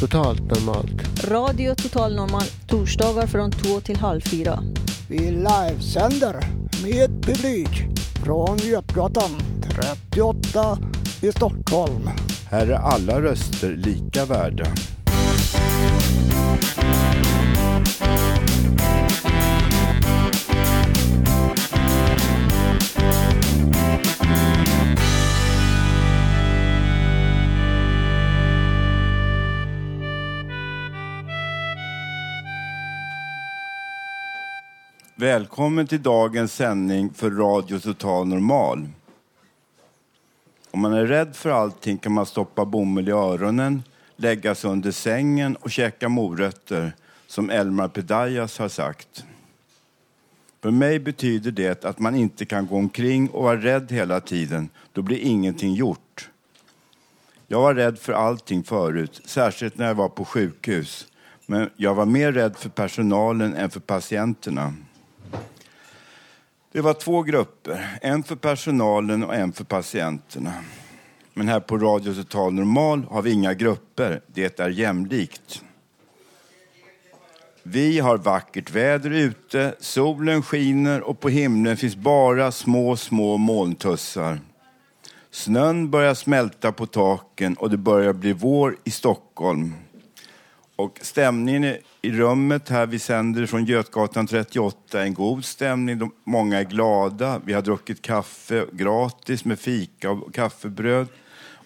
Totalt normalt. Radio Total Normal torsdagar från två till halv fyra. Vi livesänder med publik från Götgatan 38 i Stockholm. Här är alla röster lika värda. Välkommen till dagens sändning för Radio Total Normal. Om man är rädd för allting kan man stoppa bomull i öronen, lägga sig under sängen och käka morötter, som Elmar Pedajas har sagt. För mig betyder det att man inte kan gå omkring och vara rädd hela tiden. Då blir ingenting gjort. Jag var rädd för allting förut, särskilt när jag var på sjukhus. Men jag var mer rädd för personalen än för patienterna. Det var två grupper, en för personalen och en för patienterna. Men här på Radio Total Normal har vi inga grupper, det är jämlikt. Vi har vackert väder ute, solen skiner och på himlen finns bara små, små molntussar. Snön börjar smälta på taken och det börjar bli vår i Stockholm. Och stämningen i rummet här, vi sänder från Götgatan 38, en god stämning. Många är glada. Vi har druckit kaffe gratis med fika och kaffebröd.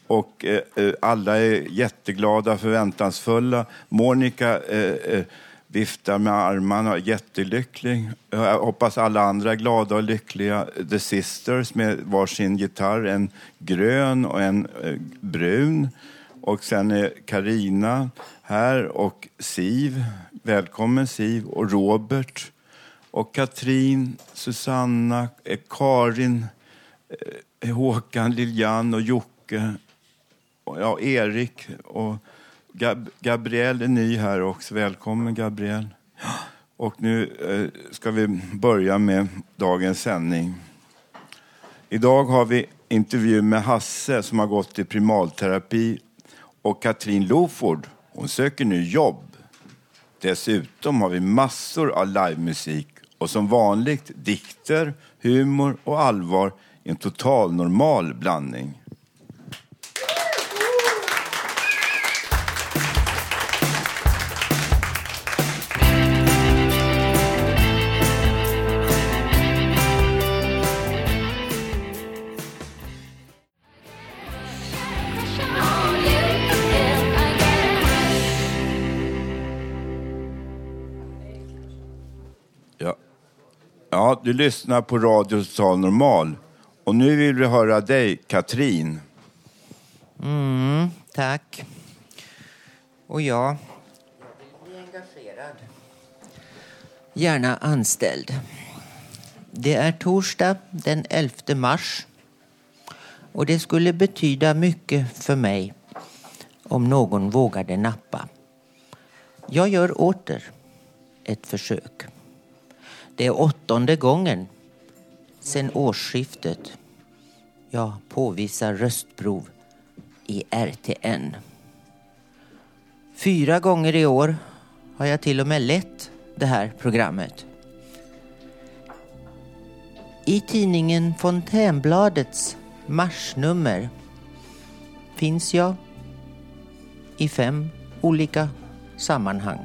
Och eh, eh, alla är jätteglada, förväntansfulla. Monica eh, eh, viftar med armarna, jättelycklig. Jag hoppas alla andra är glada och lyckliga. The Sisters med varsin gitarr, en grön och en eh, brun. Och sen är Karina här och Siv. Välkommen Siv och Robert och Katrin, Susanna, eh, Karin, eh, Håkan, Lilian och Jocke. Och, ja, Erik och Gab Gabriel är ny här också. Välkommen Gabriel. Och nu eh, ska vi börja med dagens sändning. Idag har vi intervju med Hasse som har gått i primalterapi och Katrin Loford hon söker nu jobb. Dessutom har vi massor av livemusik och som vanligt dikter, humor och allvar i en total normal blandning. Ja, du lyssnar på Radio Total Normal. Och nu vill vi höra dig, Katrin. Mm, tack. Och jag? Jag vill bli engagerad. Gärna anställd. Det är torsdag den 11 mars. Och det skulle betyda mycket för mig om någon vågade nappa. Jag gör åter ett försök. Det är åttonde gången sedan årsskiftet jag påvisar röstprov i RTN. Fyra gånger i år har jag till och med lett det här programmet. I tidningen Fontänbladets marsnummer finns jag i fem olika sammanhang.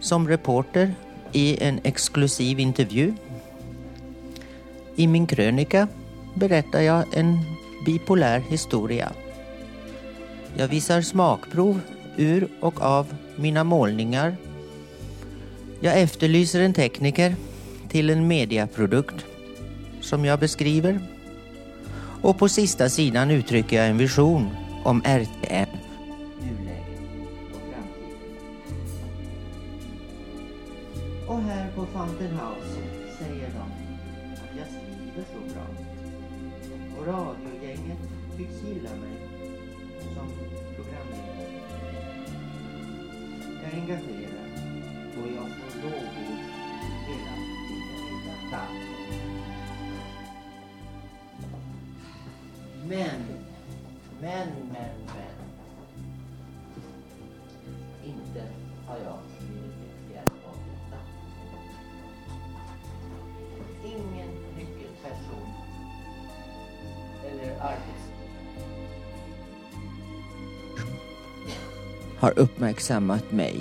Som reporter i en exklusiv intervju. I min krönika berättar jag en bipolär historia. Jag visar smakprov ur och av mina målningar. Jag efterlyser en tekniker till en mediaprodukt som jag beskriver. Och på sista sidan uttrycker jag en vision om RTM. Uppmärksammat mig.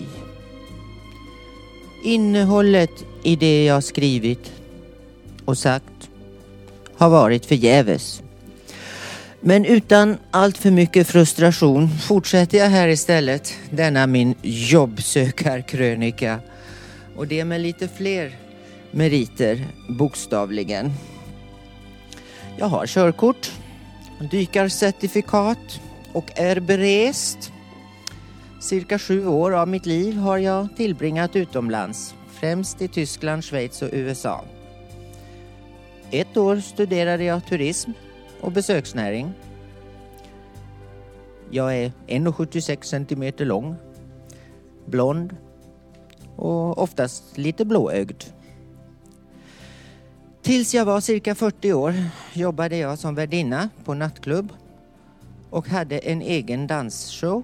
Innehållet i det jag skrivit och sagt har varit förgäves. Men utan allt för mycket frustration fortsätter jag här istället denna min jobbsökarkrönika. Och det med lite fler meriter, bokstavligen. Jag har körkort, dykarcertifikat och är berest. Cirka sju år av mitt liv har jag tillbringat utomlands, främst i Tyskland, Schweiz och USA. Ett år studerade jag turism och besöksnäring. Jag är 1,76 centimeter lång, blond och oftast lite blåögd. Tills jag var cirka 40 år jobbade jag som värdinna på nattklubb och hade en egen dansshow.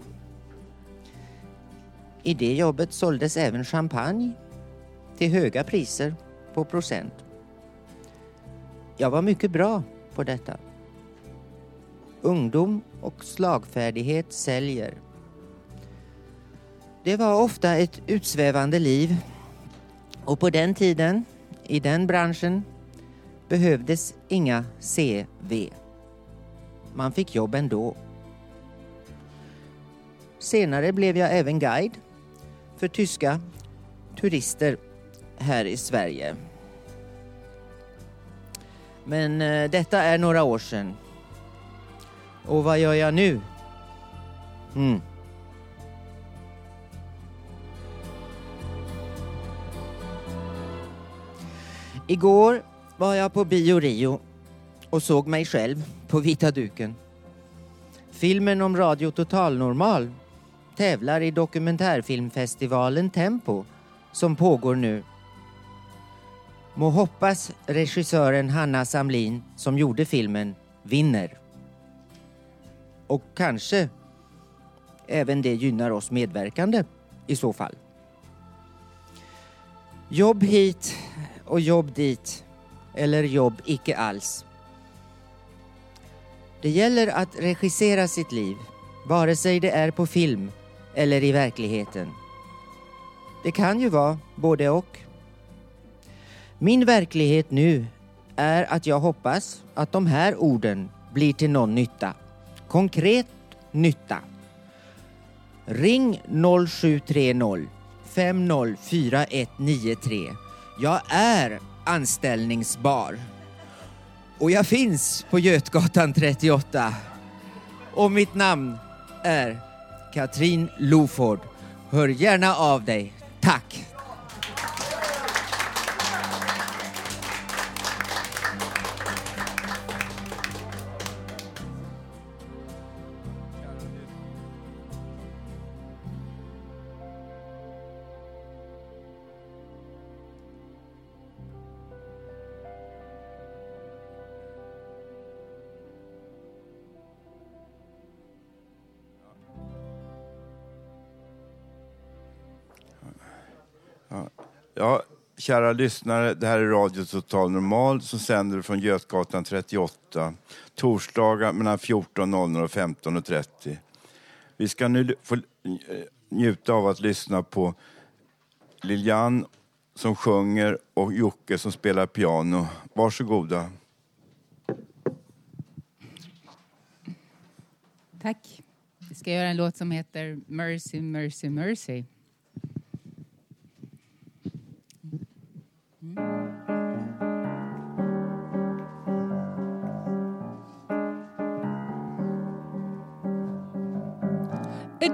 I det jobbet såldes även champagne till höga priser på procent. Jag var mycket bra på detta. Ungdom och slagfärdighet säljer. Det var ofta ett utsvävande liv och på den tiden, i den branschen, behövdes inga CV. Man fick jobb ändå. Senare blev jag även guide för tyska turister här i Sverige. Men eh, detta är några år sedan. Och vad gör jag nu? Mm. Igår var jag på Bio Rio och såg mig själv på vita duken. Filmen om Radio Total Normal tävlar i dokumentärfilmfestivalen Tempo som pågår nu. Må hoppas regissören Hanna Samlin som gjorde filmen vinner. Och kanske även det gynnar oss medverkande i så fall. Jobb hit och jobb dit eller jobb icke alls. Det gäller att regissera sitt liv, vare sig det är på film eller i verkligheten. Det kan ju vara både och. Min verklighet nu är att jag hoppas att de här orden blir till någon nytta. Konkret nytta. Ring 0730 504193. Jag är anställningsbar. Och jag finns på Götgatan 38. Och mitt namn är Katrin Loford. Hör gärna av dig. Tack! Ja, kära lyssnare, det här är Radio Total Normal som sänder från Götgatan 38 torsdagar mellan 14.00 och 15.30. Vi ska nu få eh, njuta av att lyssna på Lilian som sjunger och Jocke som spelar piano. Varsågoda. Tack. Vi ska göra en låt som heter Mercy, Mercy, Mercy.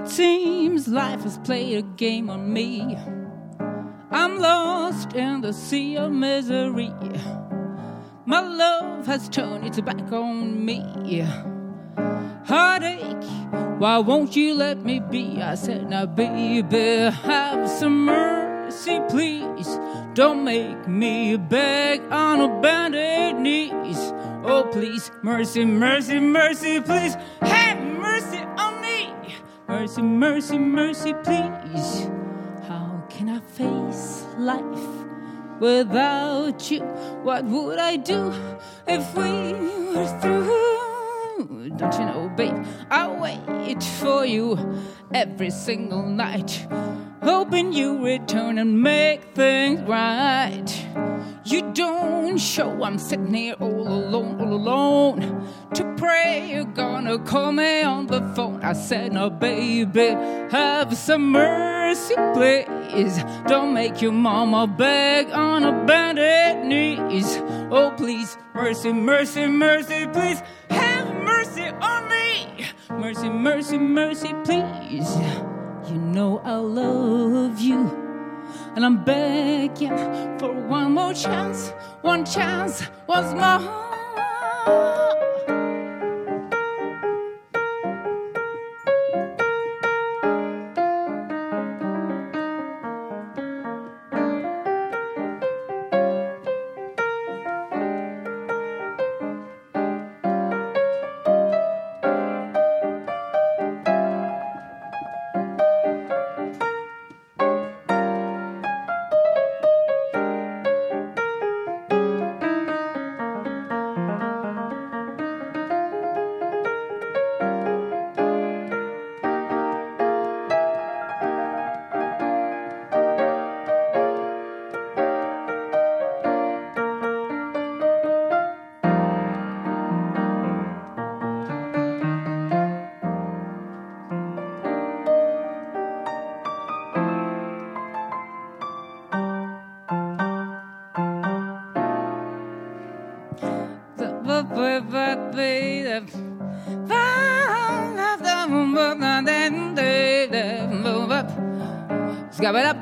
It seems life has played a game on me. I'm lost in the sea of misery. My love has turned its back on me. Heartache, why won't you let me be? I said, now, baby, have some mercy, please. Don't make me beg on a bended knees. Oh, please, mercy, mercy, mercy, please. Me. Mercy, mercy, mercy, please. How can I face life without you? What would I do if we were through? Don't you know, babe? I wait for you every single night, hoping you return and make things right. You don't show I'm sitting here all alone, all alone. To pray you're gonna call me on the phone. I said, no, baby, have some mercy, please. Don't make your mama beg on a bended knees. Oh, please, mercy, mercy, mercy, please. Have mercy on me. Mercy, mercy, mercy, please. You know I love you. And I'm begging for one more chance, one chance, once more.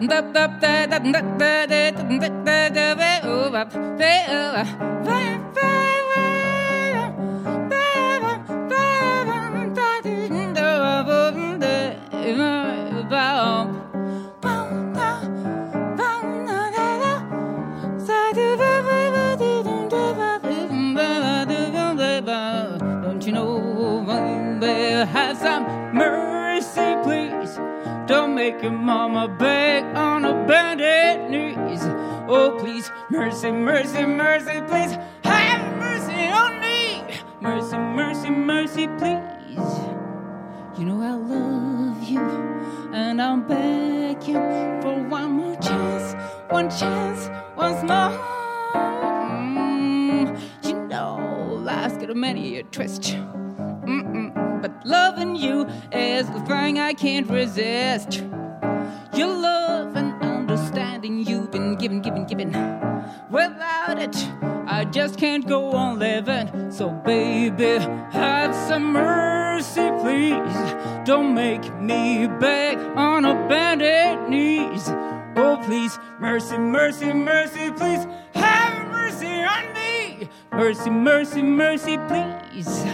da da da da da da. Mercy, please. Have mercy on me. Mercy, mercy, mercy, please.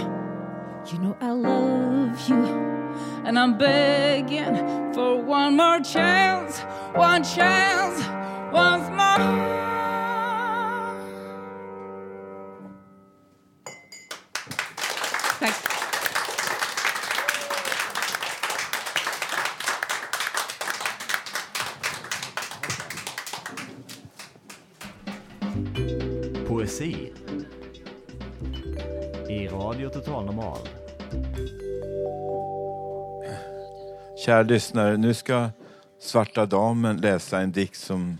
You know I love you, and I'm begging for one more chance, one chance, once more. Kära lyssnare, nu ska Svarta Damen läsa en dikt som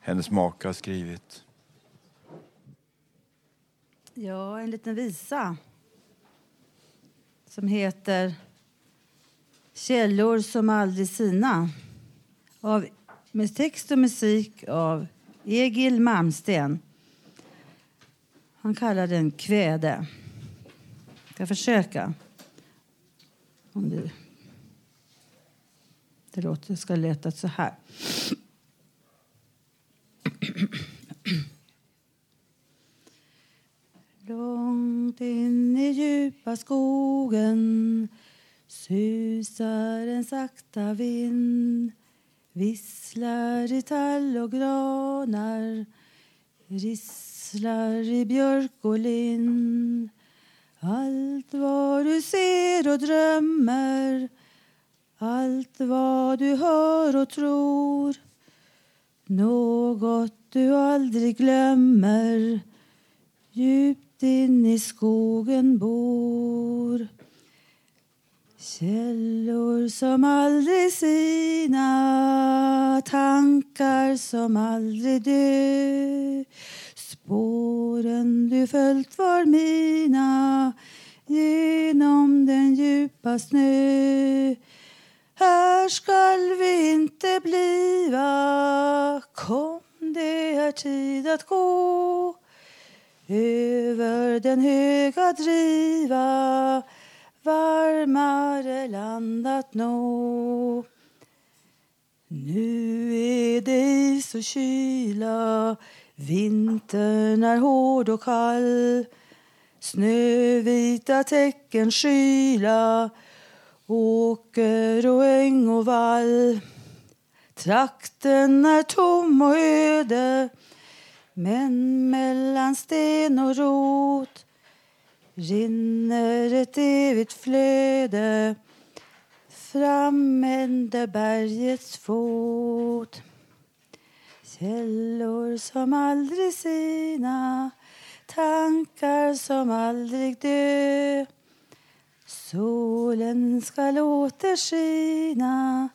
hennes make har skrivit. Ja, en liten visa som heter Källor som aldrig sina av, med text och musik av Egil Malmsten. Han kallar den Kväde. Jag Ska försöka? Om efteråt. det ska leta så här. Långt in i djupa skogen susar en sakta vind visslar i tall och granar risslar i björk och lind allt vad du ser och drömmer allt vad du hör och tror. Något du aldrig glömmer. Djupt in i skogen bor. Källor som aldrig sina. Tankar som aldrig dö. Spåren du följt var mina. Genom den djupa snö. Här skall vi inte bliva. Kom, det är tid att gå. Över den höga driva. Varmare land att nå. Nu är det is och kyla. Vintern är hård och kall. Snövita tecken skyla. Åker och äng och vall Trakten är tom och öde men mellan sten och rot rinner ett evigt flöde fram ända bergets fot. Källor som aldrig sina, tankar som aldrig dö. Solen skall åter skina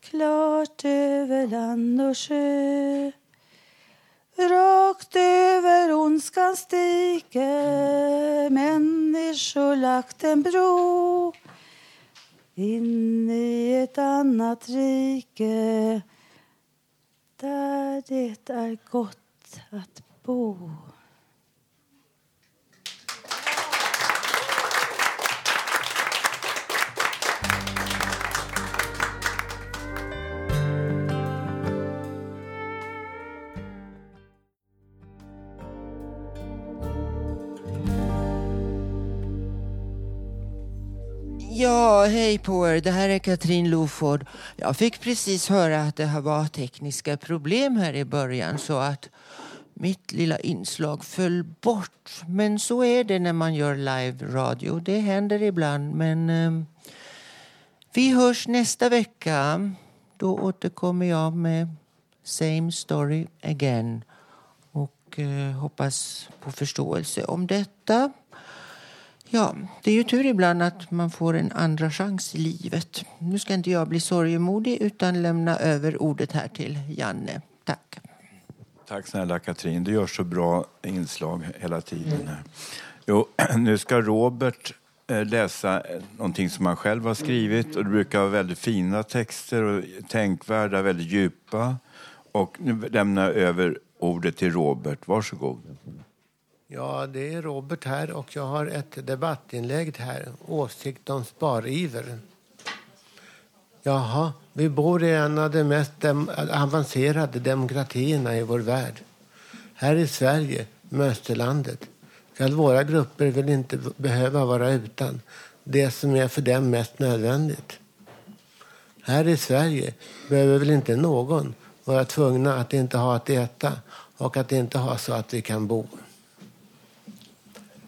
klart över land och sjö. Rakt över ondskans dike människor lagt en bro in i ett annat rike där det är gott att bo. Ja, hej på er. Det här är Katrin Loford. Jag fick precis höra att det var tekniska problem här i början så att mitt lilla inslag föll bort. Men så är det när man gör live-radio. Det händer ibland. Men eh, vi hörs nästa vecka. Då återkommer jag med Same Story Again. Och eh, hoppas på förståelse om detta. Ja, det är ju tur ibland att man får en andra chans i livet. Nu ska inte jag bli sorgemodig utan lämna över ordet här till Janne. Tack. Tack snälla Katrin. Du gör så bra inslag hela tiden. Här. Jo, nu ska Robert eh, läsa någonting som han själv har skrivit. Och det brukar vara väldigt fina texter och tänkvärda, väldigt djupa. Och nu lämnar jag över ordet till Robert. Varsågod. Ja, det är Robert här och jag har ett debattinlägg här. Åsikt om spariver. Jaha, vi bor i en av de mest dem avancerade demokratierna i vår värld. Här i Sverige, Mösterlandet, ska våra grupper väl inte behöva vara utan det som är för dem mest nödvändigt. Här i Sverige behöver väl inte någon vara tvungna att inte ha att äta och att inte ha så att vi kan bo.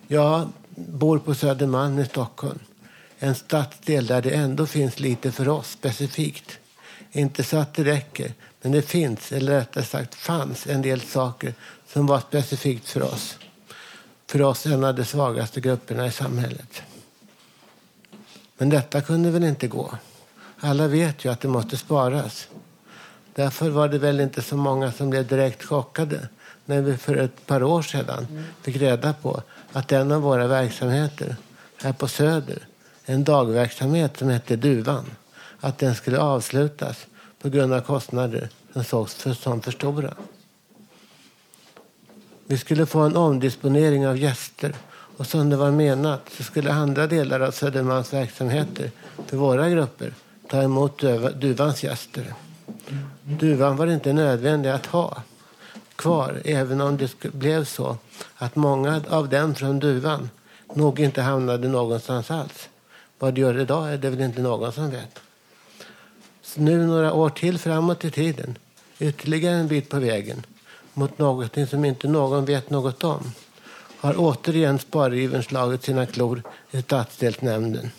Jag bor på Södermalm i Stockholm. En stadsdel där det ändå finns lite för oss specifikt. Inte så att det räcker, men det finns, eller rättare sagt fanns, en del saker som var specifikt för oss. För oss en av de svagaste grupperna i samhället. Men detta kunde väl inte gå. Alla vet ju att det måste sparas. Därför var det väl inte så många som blev direkt chockade när vi för ett par år sedan fick reda på att en av våra verksamheter här på Söder, en dagverksamhet som hette Duvan, att den skulle avslutas på grund av kostnader som sågs för, som för stora. Vi skulle få en omdisponering av gäster och som det var menat så skulle andra delar av Södermalms verksamheter för våra grupper ta emot Duvans gäster. Duvan var inte nödvändig att ha kvar även om det blev så att många av dem från duvan nog inte hamnade någonstans alls. Vad det gör idag är det väl inte någon som vet. Så nu några år till framåt i tiden, ytterligare en bit på vägen mot något som inte någon vet något om, har återigen sparivern slagit sina klor i stadsdelsnämnden.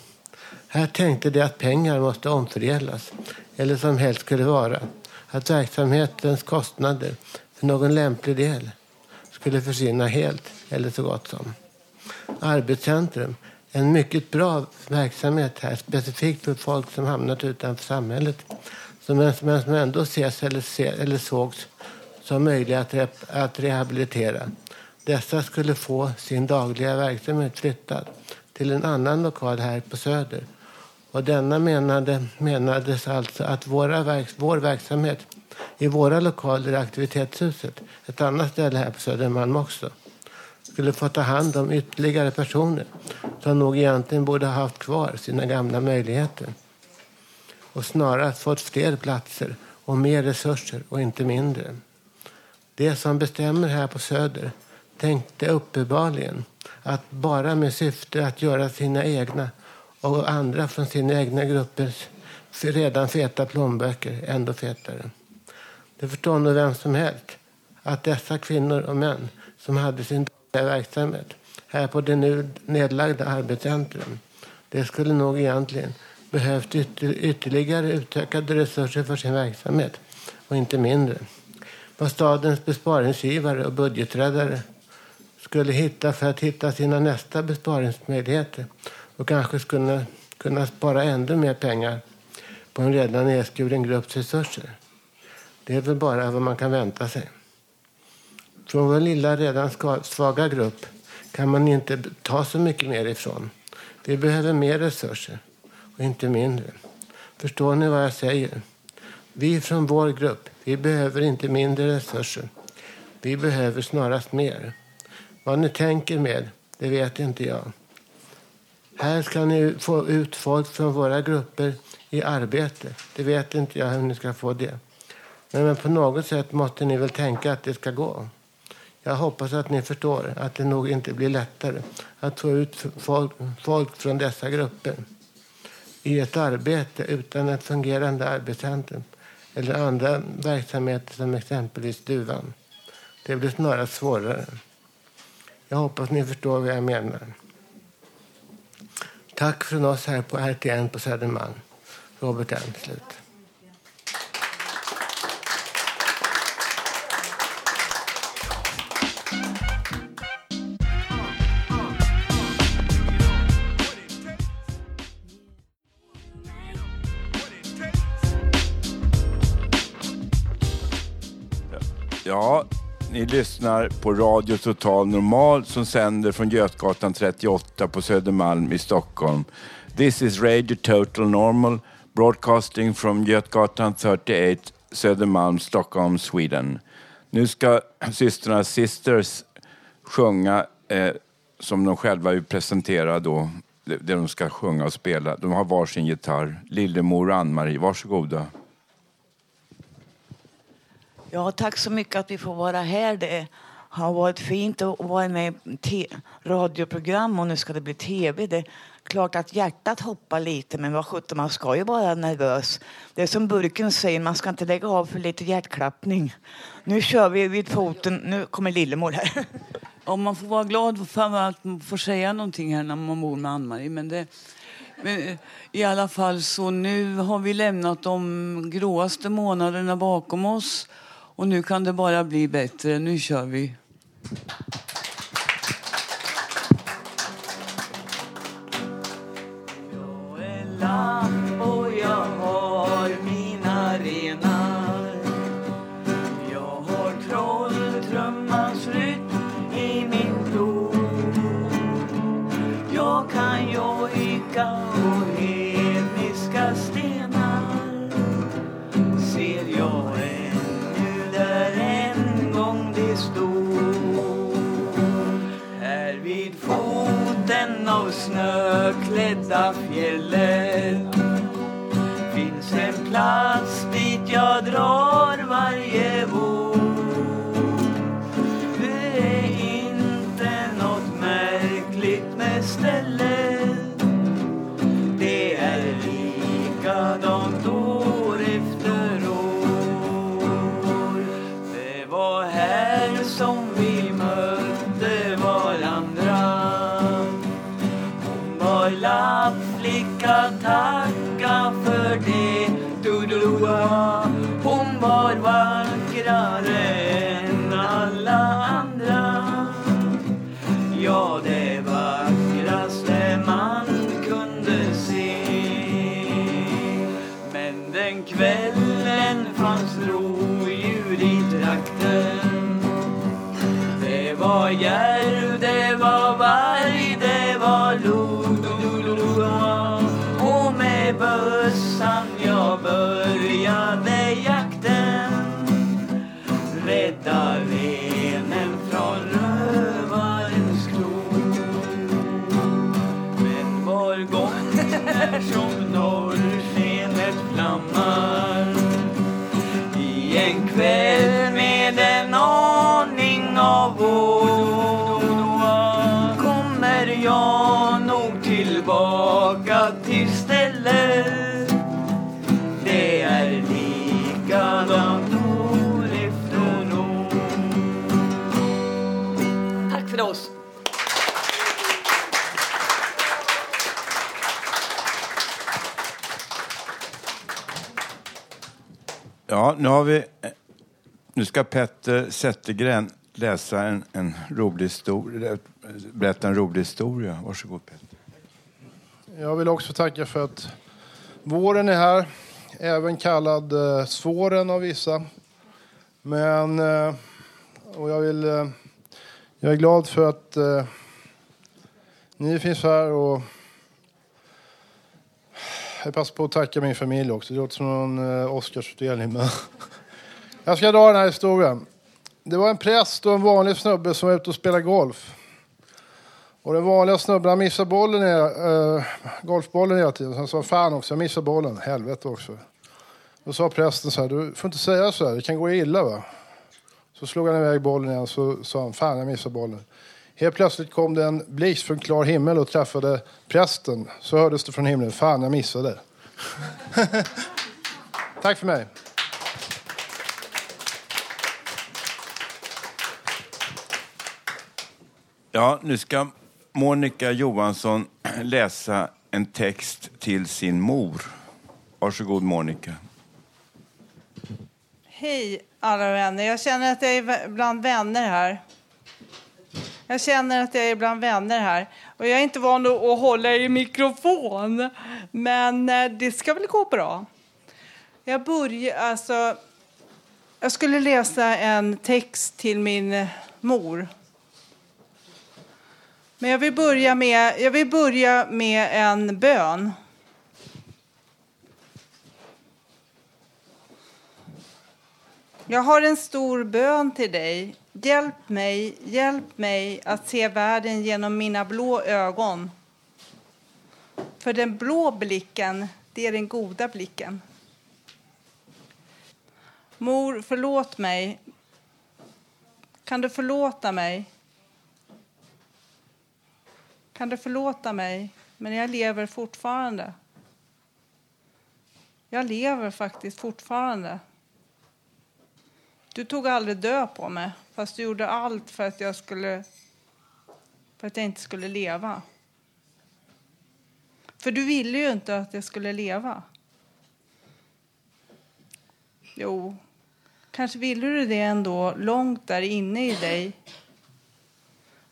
Här tänkte de att pengar måste omfördelas, eller som helst skulle vara, att verksamhetens kostnader någon lämplig del skulle försvinna helt, eller så gott som. Arbetscentrum, en mycket bra verksamhet här, specifikt för folk som hamnat utanför samhället, men som ändå ses eller, se, eller sågs som möjliga att, rep, att rehabilitera. Dessa skulle få sin dagliga verksamhet flyttad till en annan lokal här på Söder. Och denna menade, menades alltså att våra verk, vår verksamhet i våra lokaler i aktivitetshuset, ett annat ställe här på Södermalm också, skulle få ta hand om ytterligare personer som nog egentligen borde ha haft kvar sina gamla möjligheter och snarast fått fler platser och mer resurser och inte mindre. Det som bestämmer här på Söder tänkte uppenbarligen att bara med syfte att göra sina egna och andra från sina egna gruppers redan feta plånböcker ändå fetare. Det förstår nog vem som helst att dessa kvinnor och män som hade sin dagliga verksamhet här på det nu nedlagda arbetscentrum, det skulle nog egentligen behövt ytter, ytterligare utökade resurser för sin verksamhet och inte mindre. Vad stadens besparingsgivare och budgeträddare skulle hitta för att hitta sina nästa besparingsmöjligheter och kanske skulle kunna spara ännu mer pengar på en redan nedskuren grupps resurser. Det är väl bara vad man kan vänta sig. Från vår lilla redan svaga grupp kan man inte ta så mycket mer ifrån. Vi behöver mer resurser och inte mindre. Förstår ni vad jag säger? Vi från vår grupp, vi behöver inte mindre resurser. Vi behöver snarast mer. Vad ni tänker med, det vet inte jag. Här ska ni få ut folk från våra grupper i arbete. Det vet inte jag hur ni ska få det. Men, men på något sätt måste ni väl tänka att det ska gå. Jag hoppas att ni förstår att det nog inte blir lättare att få ut folk, folk från dessa grupper i ett arbete utan ett fungerande arbetscentrum eller andra verksamheter som exempelvis Duvan. Det blir snarare svårare. Jag hoppas ni förstår vad jag menar. Tack från oss här på RTN på Södermalm. Robert Ernst. Ja, ni lyssnar på Radio Total Normal som sänder från Götgatan 38 på Södermalm i Stockholm. This is Radio Total Normal broadcasting from Götgatan 38, Södermalm, Stockholm, Sweden. Nu ska systrarna Sisters sjunga eh, som de själva vill presentera då, det det de ska sjunga och spela. De har varsin gitarr. Lillemor och Ann-Marie, varsågoda. Ja, tack så mycket att vi får vara här. Det har varit fint att vara med i radioprogram och nu ska det bli tv. Det är klart att hjärtat hoppar lite, men vad sjutton, man ska ju vara nervös. Det är som burken säger, man ska inte lägga av för lite hjärtklappning. Nu kör vi vid foten. Nu kommer Lillemor här. Ja, man får vara glad för att man får säga någonting här när man bor med Ann-Marie. Men det, men eh, i alla fall så nu har vi lämnat de gråaste månaderna bakom oss. Och nu kan det bara bli bättre. Nu kör vi. Klädda fjällen finns en plats dit jag drar varje vår. katatka för det. Du, du, du, du, du, du, du, du, nu har vi... Nu ska Petter Zettergren läsa en, en rolig historia, eh, berätta en rolig historia. Varsågod Petter. Jag vill också tacka för att våren är här, även kallad eh, svåren av vissa. Men, eh, och jag vill, eh, jag är glad för att eh, ni finns här och jag passar på att tacka min familj också. Det låter som en eh, Oscarsutdelning. Men jag ska dra den här historien. Det var en präst och en vanlig snubbe som var ute och spelade golf. Och den vanliga snubben han missade bollen, äh, golfbollen hela tiden. Sen sa fan också, jag missade bollen. Helvete också. Då sa prästen så här, du får inte säga så här, det kan gå illa va. Så slog han iväg bollen igen så sa han, fan jag missade bollen. Helt plötsligt kom det en blixt från klar himmel och träffade prästen. Så hördes det från himlen, fan jag missade. Tack för mig. Ja, nu ska Monica Johansson läsa en text till sin mor. Varsågod Monica. Hej alla vänner. Jag känner att jag är bland vänner här. Jag känner att jag är bland vänner här. Och jag är inte van att hålla i mikrofon. Men eh, det ska väl gå bra. Jag börjar alltså... Jag skulle läsa en text till min eh, mor. Men jag vill börja med, jag vill börja med en bön. Jag har en stor bön till dig. Hjälp mig, hjälp mig att se världen genom mina blå ögon. För den blå blicken, det är den goda blicken. Mor, förlåt mig. Kan du förlåta mig? Kan du förlåta mig? Men jag lever fortfarande. Jag lever faktiskt fortfarande. Du tog aldrig död på mig, fast du gjorde allt för att jag, skulle, för att jag inte skulle leva. För du ville ju inte att jag skulle leva. Jo, kanske ville du det ändå, långt där inne i dig.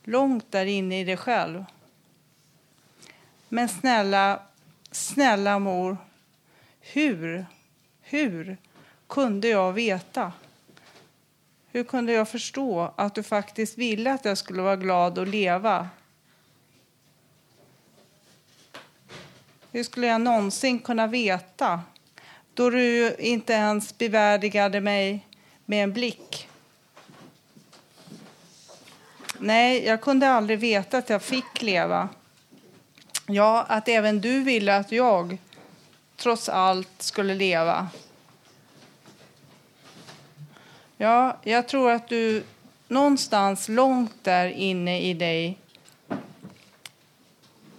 Långt där inne i dig själv. Men snälla, snälla mor, hur, hur kunde jag veta? Hur kunde jag förstå att du faktiskt ville att jag skulle vara glad och leva? Hur skulle jag någonsin kunna veta då du inte ens bevärdigade mig med en blick? Nej, jag kunde aldrig veta att jag fick leva. Ja, att även du ville att jag trots allt skulle leva. Ja, jag tror att du någonstans långt där inne i dig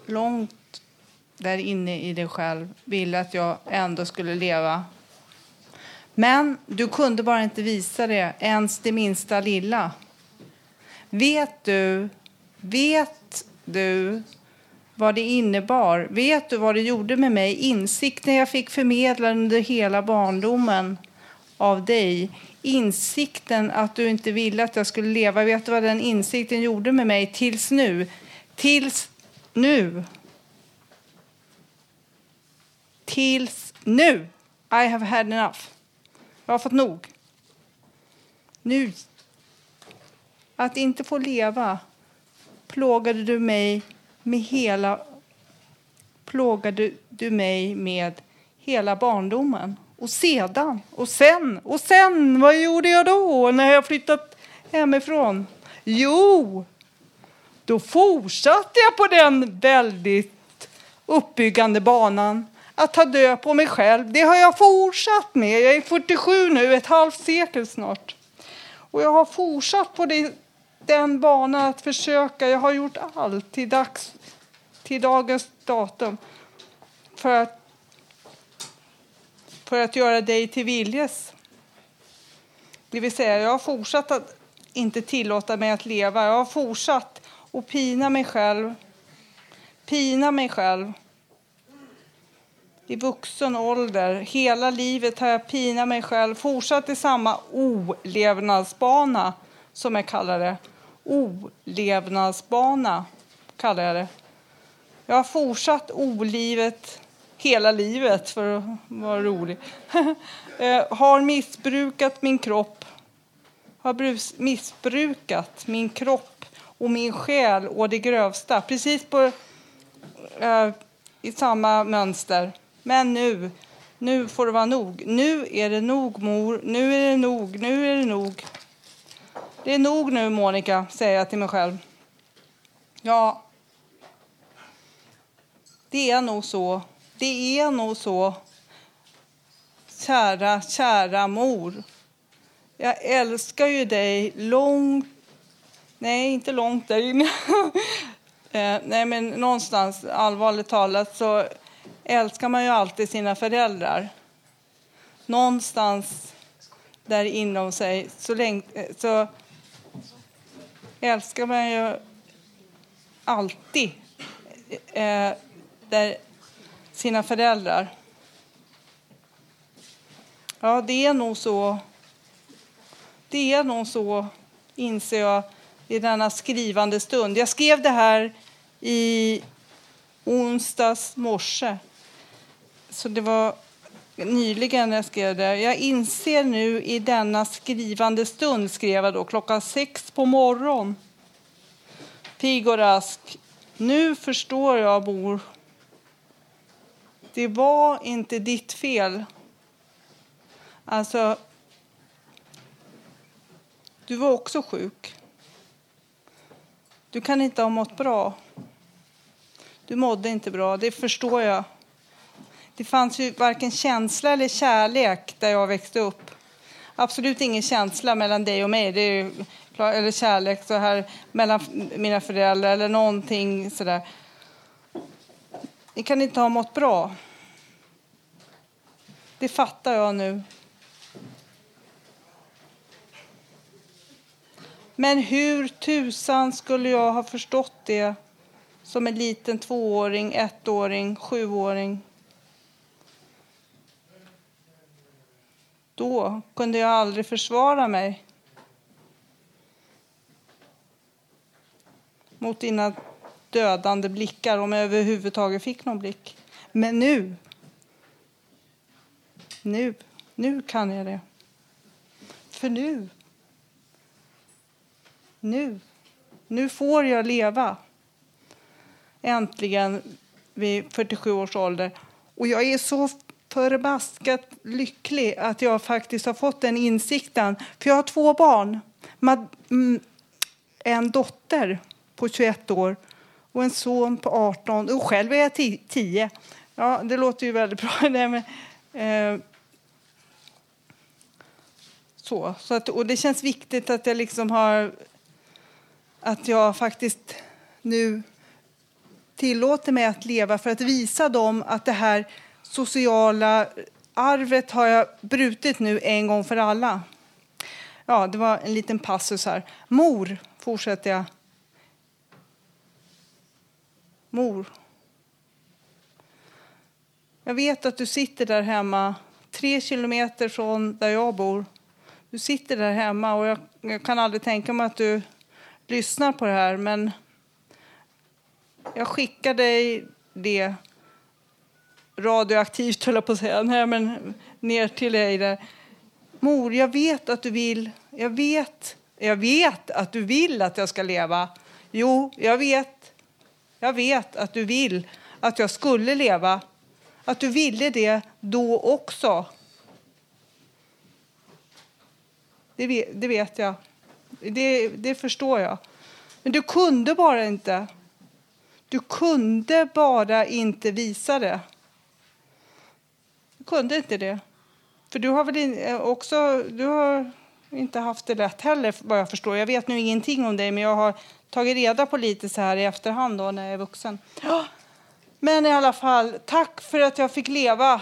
långt där inne i dig själv ville att jag ändå skulle leva. Men du kunde bara inte visa det, ens det minsta lilla. Vet du, vet du vad det innebar? Vet du vad det gjorde med mig? Insikten jag fick förmedla under hela barndomen av dig. Insikten att du inte ville att jag skulle leva. Vet du vad den insikten gjorde med mig tills nu? Tills nu. Tills nu. I have had enough. Jag har fått nog. Nu. att inte få leva plågade du mig med hela plågade du mig med hela barndomen. Och sedan, och sen, och sen, vad gjorde jag då när jag flyttat hemifrån? Jo, då fortsatte jag på den väldigt uppbyggande banan att ta död på mig själv. Det har jag fortsatt med. Jag är 47 nu, ett halvt sekel snart. Och jag har fortsatt på det, den banan att försöka. Jag har gjort allt till, dags, till dagens datum för att, för att göra dig till viljes. Det vill säga, jag har fortsatt att inte tillåta mig att leva. Jag har fortsatt att pina mig själv. Pina mig själv. I vuxen ålder. Hela livet har jag pinat mig själv. Fortsatt i samma olevnadsbana, som jag kallar det. Olevnadsbana, kallar jag det. Jag har fortsatt olivet hela livet, för att vara rolig. Eh, har missbrukat min kropp. Har missbrukat min kropp och min själ och det grövsta. Precis på, eh, i samma mönster. Men nu, nu får det vara nog. Nu är det nog, mor. Nu är det nog. Nu är det nog. Det är nog nu, Monica, säger jag till mig själv. Ja, det är nog så. Det är nog så. Kära, kära mor. Jag älskar ju dig långt... Nej, inte långt där inne. Eh, nej, men någonstans, allvarligt talat, så älskar man ju alltid sina föräldrar. Någonstans där inom sig så, länge, eh, så älskar man ju alltid eh, där sina föräldrar. Ja, det är nog så. Det är nog så, inser jag i denna skrivande stund. Jag skrev det här i onsdags morse. Så det var nyligen jag skrev det. Jag inser nu i denna skrivande stund, skrev jag då, klockan sex på morgonen. Pigg och rask. Nu förstår jag, mor. Det var inte ditt fel. Alltså, du var också sjuk. Du kan inte ha mått bra. Du mådde inte bra, det förstår jag. Det fanns ju varken känsla eller kärlek där jag växte upp. Absolut ingen känsla mellan dig och mig. Det är eller kärlek så här mellan mina föräldrar eller någonting sådär. Ni kan inte ha mått bra. Det fattar jag nu. Men hur tusan skulle jag ha förstått det som en liten tvååring, ettåring, sjuåring? Då kunde jag aldrig försvara mig mot dina dödande blickar, om jag överhuvudtaget fick någon blick. Men nu, nu, nu kan jag det. För nu, nu, nu får jag leva. Äntligen vid 47 års ålder. Och jag är så förbaskat lycklig att jag faktiskt har fått den insikten. För jag har två barn. En dotter på 21 år och en son på 18. Och själv är jag 10. Ja, det låter ju väldigt bra. Nej, men, eh, så, så att, och det känns viktigt att jag liksom har att jag faktiskt nu tillåter mig att leva för att visa dem att det här sociala arvet har jag brutit nu en gång för alla. Ja, det var en liten passus här. Mor, fortsätter jag. Mor. Jag vet att du sitter där hemma, tre kilometer från där jag bor. Du sitter där hemma och jag, jag kan aldrig tänka mig att du lyssnar på det här, men jag skickar dig det radioaktivt, höll jag på att säga. Nej, men ner till dig där. Mor, jag vet att du vill. Jag vet Jag vet att du vill att jag ska leva. Jo, jag vet. Jag vet att du vill att jag skulle leva. Att du ville det då också. Det vet, det vet jag. Det, det förstår jag. Men du kunde bara inte. Du kunde bara inte visa det. Du kunde inte det. För du har väl eh, också du har inte haft det lätt heller vad jag förstår. Jag vet nu ingenting om dig men jag har tagit reda på lite så här i efterhand då när jag är vuxen. Men i alla fall, tack för att jag fick leva.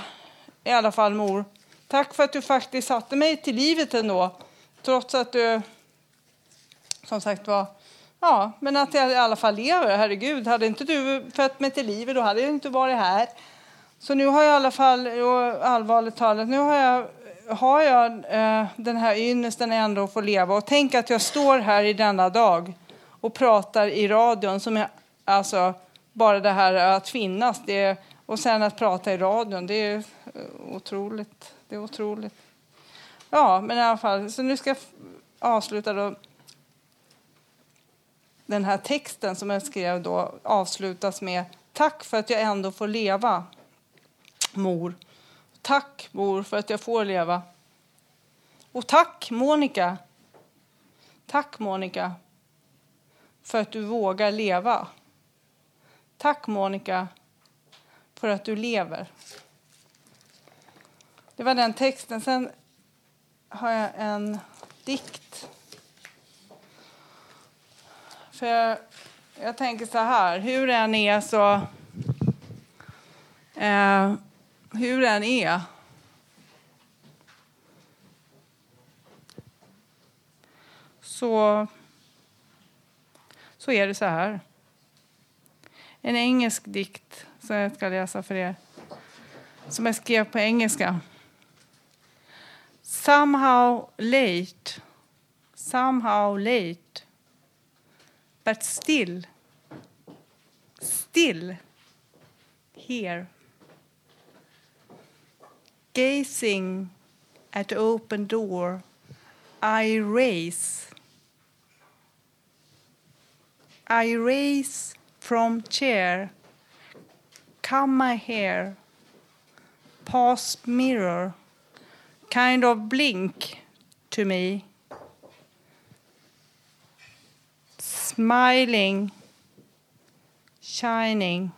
I alla fall mor. Tack för att du faktiskt satte mig till livet ändå. Trots att du som sagt var Ja, men att jag i alla fall lever. Herregud, hade inte du fött mig till livet då hade jag inte varit här. Så nu har jag i alla fall, allvarligt talat, nu har jag, har jag eh, den här ynnesten ändå att få leva. Och tänk att jag står här i denna dag och pratar i radion. Som jag, alltså, bara det här att finnas det, och sen att prata i radion, det är otroligt. Det är otroligt. Ja, men i alla fall, så nu ska jag avsluta då den här texten som jag skrev då avslutas med Tack för att jag ändå får leva, mor. Tack, mor, för att jag får leva. Och tack, Monica. Tack, Monica, för att du vågar leva. Tack, Monica, för att du lever. Det var den texten. Sen har jag en dikt för jag, jag tänker så här, hur den är så... Eh, hur den är så, så är det så här. En engelsk dikt som jag ska läsa för er. Som jag skrev på engelska. Somehow late, somehow late but still, still here, gazing at open door, I raise. I raise from chair, come my hair, past mirror, kind of blink to me. smiling, shining.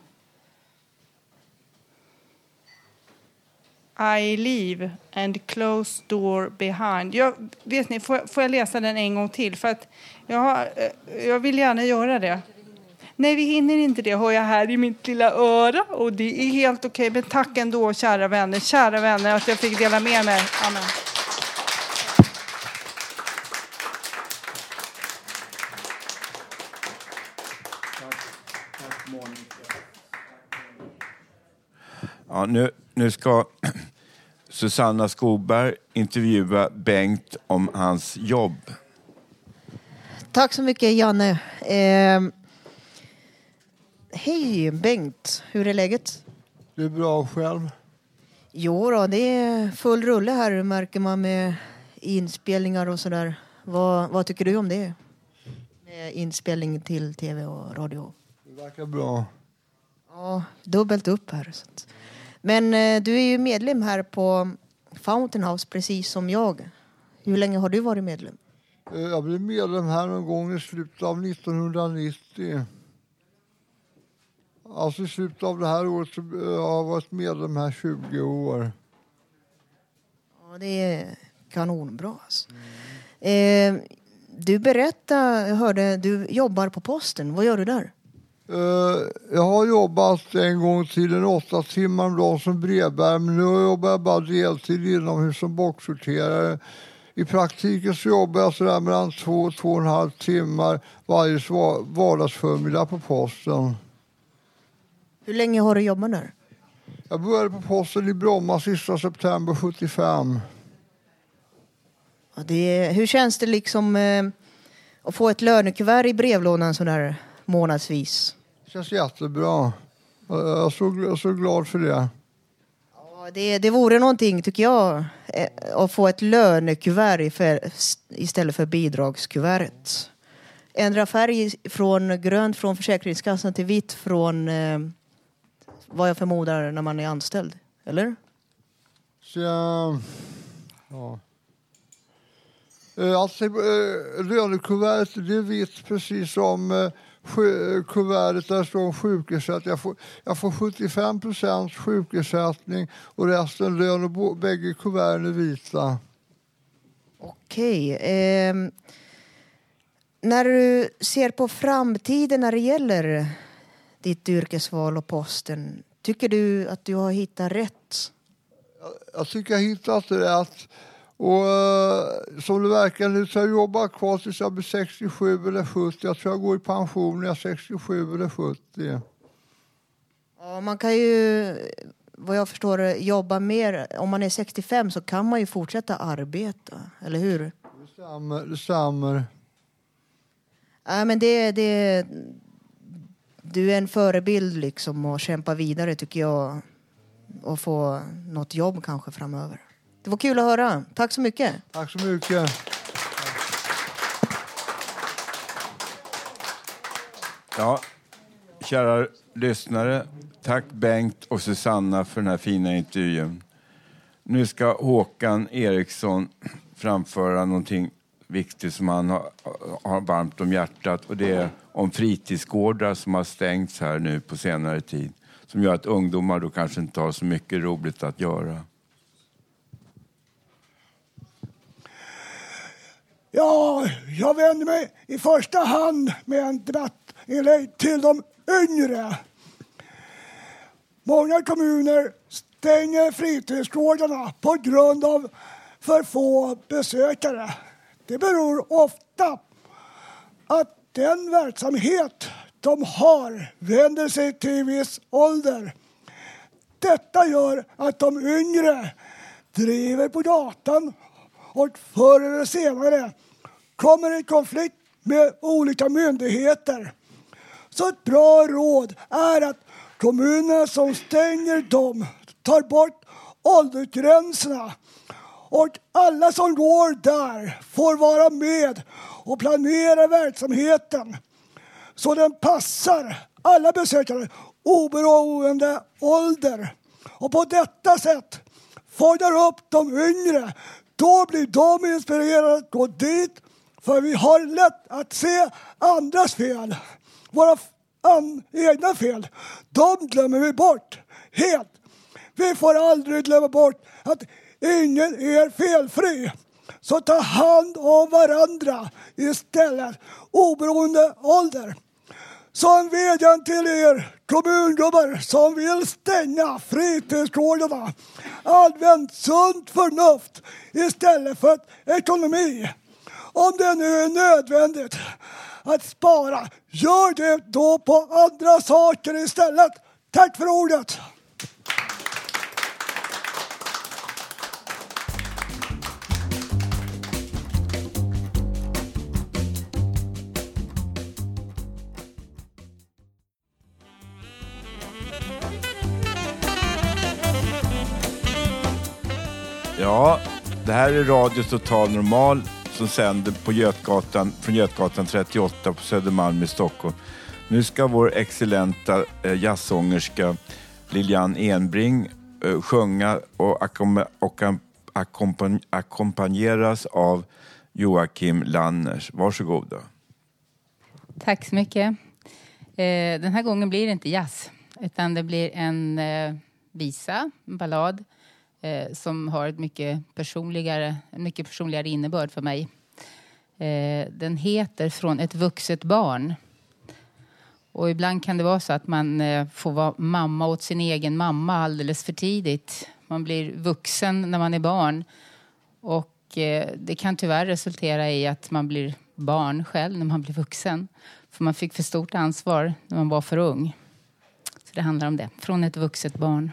I leave and close door behind. Jag, vet ni, får, jag- får jag läsa den en gång till? För att jag, har, eh, jag vill gärna göra det. Nej, vi hinner inte det, hör jag här i mitt lilla öra. Och det är helt okej, men tack ändå, kära vänner. Kära vänner, att jag fick dela med mig. Amen. Ja, nu, nu ska Susanna Skoberg intervjua Bengt om hans jobb. Tack så mycket Janne. Eh, hej Bengt, hur är läget? Det är bra själv. Jo då, det är full rulle här märker man med inspelningar och sådär. Vad, vad tycker du om det? Med inspelning till tv och radio. Det verkar bra. Ja, dubbelt upp här. Men eh, du är ju medlem här på Fountain House precis som jag. Hur länge har du varit medlem? Eh, Jag blev medlem här någon gång i slutet av 1990. Alltså i slutet av det här året så eh, jag har jag varit medlem här 20 år. Ja, det är kanonbra alltså. Eh, du berättade, jag hörde, du jobbar på posten. Vad gör du där? Eh, Jag har jobbat en gång i tiden åtta timmar om dagen som brevbärare men nu jobbar jag bara deltid inomhus som boxsorterare. I praktiken så jobbar jag sådär mellan två och två och en halv timmar varje vardagsförmiddag på posten. Hur länge har du jobbat där? Jag började på posten i Bromma sista september 75. Ja, det hur känns det liksom eh, att få ett lönekuvert i brevlådan sådär månadsvis? Det känns jättebra. Jag är så, jag är så glad för det. Ja, det, det vore någonting, tycker jag, eh, att få ett lönekuvert för, istället för bidragskuvertet. Ändra färg från grönt från Försäkringskassan till vitt från eh, vad jag förmodar när man är anställd. Eller? Så, ja. Eh, Alltså, eh, lönekuvertet det är vitt precis som eh, kuvertet där det står sjukersättning. Jag får, jag får 75 procents sjukersättning och resten lön och bägge kuverten är vita. Okej. ehm, när du ser på framtiden när det gäller ditt yrkesval och posten, tycker du att du har hittat rätt? Jag tycker jag hittat rätt. Och eh, som det verkar nu så har jag jobbat kvar tills jag blir 67 eller 70. Jag tror jag går i pension när jag är 67 eller 70. Ja, man kan ju, vad jag förstår, jobba mer. Om man är 65 så kan man ju fortsätta arbeta, eller hur? Det stämmer. Det stämmer. Ja, men det, det, du är en förebild liksom och kämpa vidare tycker jag. Och få något jobb kanske framöver. Det var kul att höra. Tack så mycket. Tack så mycket. Ja, kära lyssnare. Tack Bengt och Susanna för den här fina intervjun. Nu ska Håkan Eriksson framföra någonting viktigt som han har, har varmt om hjärtat och det är om fritidsgårdar som har stängts här nu på senare tid som gör att ungdomar då kanske inte har så mycket roligt att göra. Ja, jag vänder mig i första hand med en debattinlägg till de yngre. Många kommuner stänger fritidsgårdarna på grund av för få besökare. Det beror ofta att den verksamhet de har vänder sig till viss ålder. Detta gör att de yngre driver på gatan och förr eller senare kommer i konflikt med olika myndigheter. Så ett bra råd är att kommunerna som stänger dem tar bort åldersgränserna och alla som går där får vara med och planera verksamheten så den passar alla besökare oberoende ålder. Och på detta sätt fångar upp de yngre. Då blir de inspirerade att gå dit för vi har lätt att se andras fel. Våra egna fel, de glömmer vi bort helt. Vi får aldrig glömma bort att ingen är felfri. Så ta hand om varandra istället, oberoende ålder. Så en vädjan till er kommungubbar som vill stänga fritidsgårdarna. Använd sunt förnuft istället för ekonomi. Om det nu är nödvändigt att spara, gör det då på andra saker istället. Tack för ordet! Ja, det här är Radio Total Normal som sänder på Götgatan, från Götgatan 38 på Södermalm i Stockholm. Nu ska vår excellenta eh, jazzsångerska Lilian Enbring eh, sjunga och, och ackompanjeras av Joakim Lanners. Varsågoda. Tack så mycket. Eh, den här gången blir det inte jazz, utan det blir en eh, visa, en ballad, eh, som har ett mycket personligare, en mycket personligare innebörd för mig. Eh, den heter Från ett vuxet barn. Och ibland kan det vara så att man eh, får vara mamma åt sin egen mamma alldeles för tidigt. Man blir vuxen när man är barn. Och eh, det kan tyvärr resultera i att man blir barn själv när man blir vuxen. För man fick för stort ansvar när man var för ung. Så det handlar om det. Från ett vuxet barn.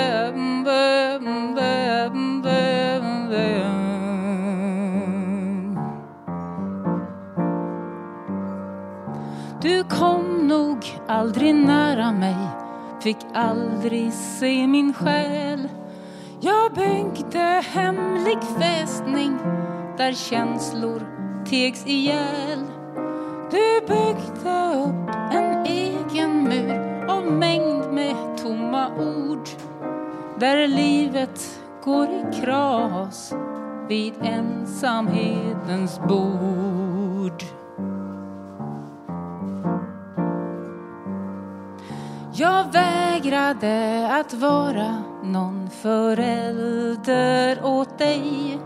aldrig nära mig Fick aldrig se min själ. Jag byggde hemlig fästning Där känslor tegs ihjäl. Du byggde upp en egen mur Av mängd med tomma ord Där livet går i kras Vid ensamhetens bord. Det att vara någon förälder åt dig.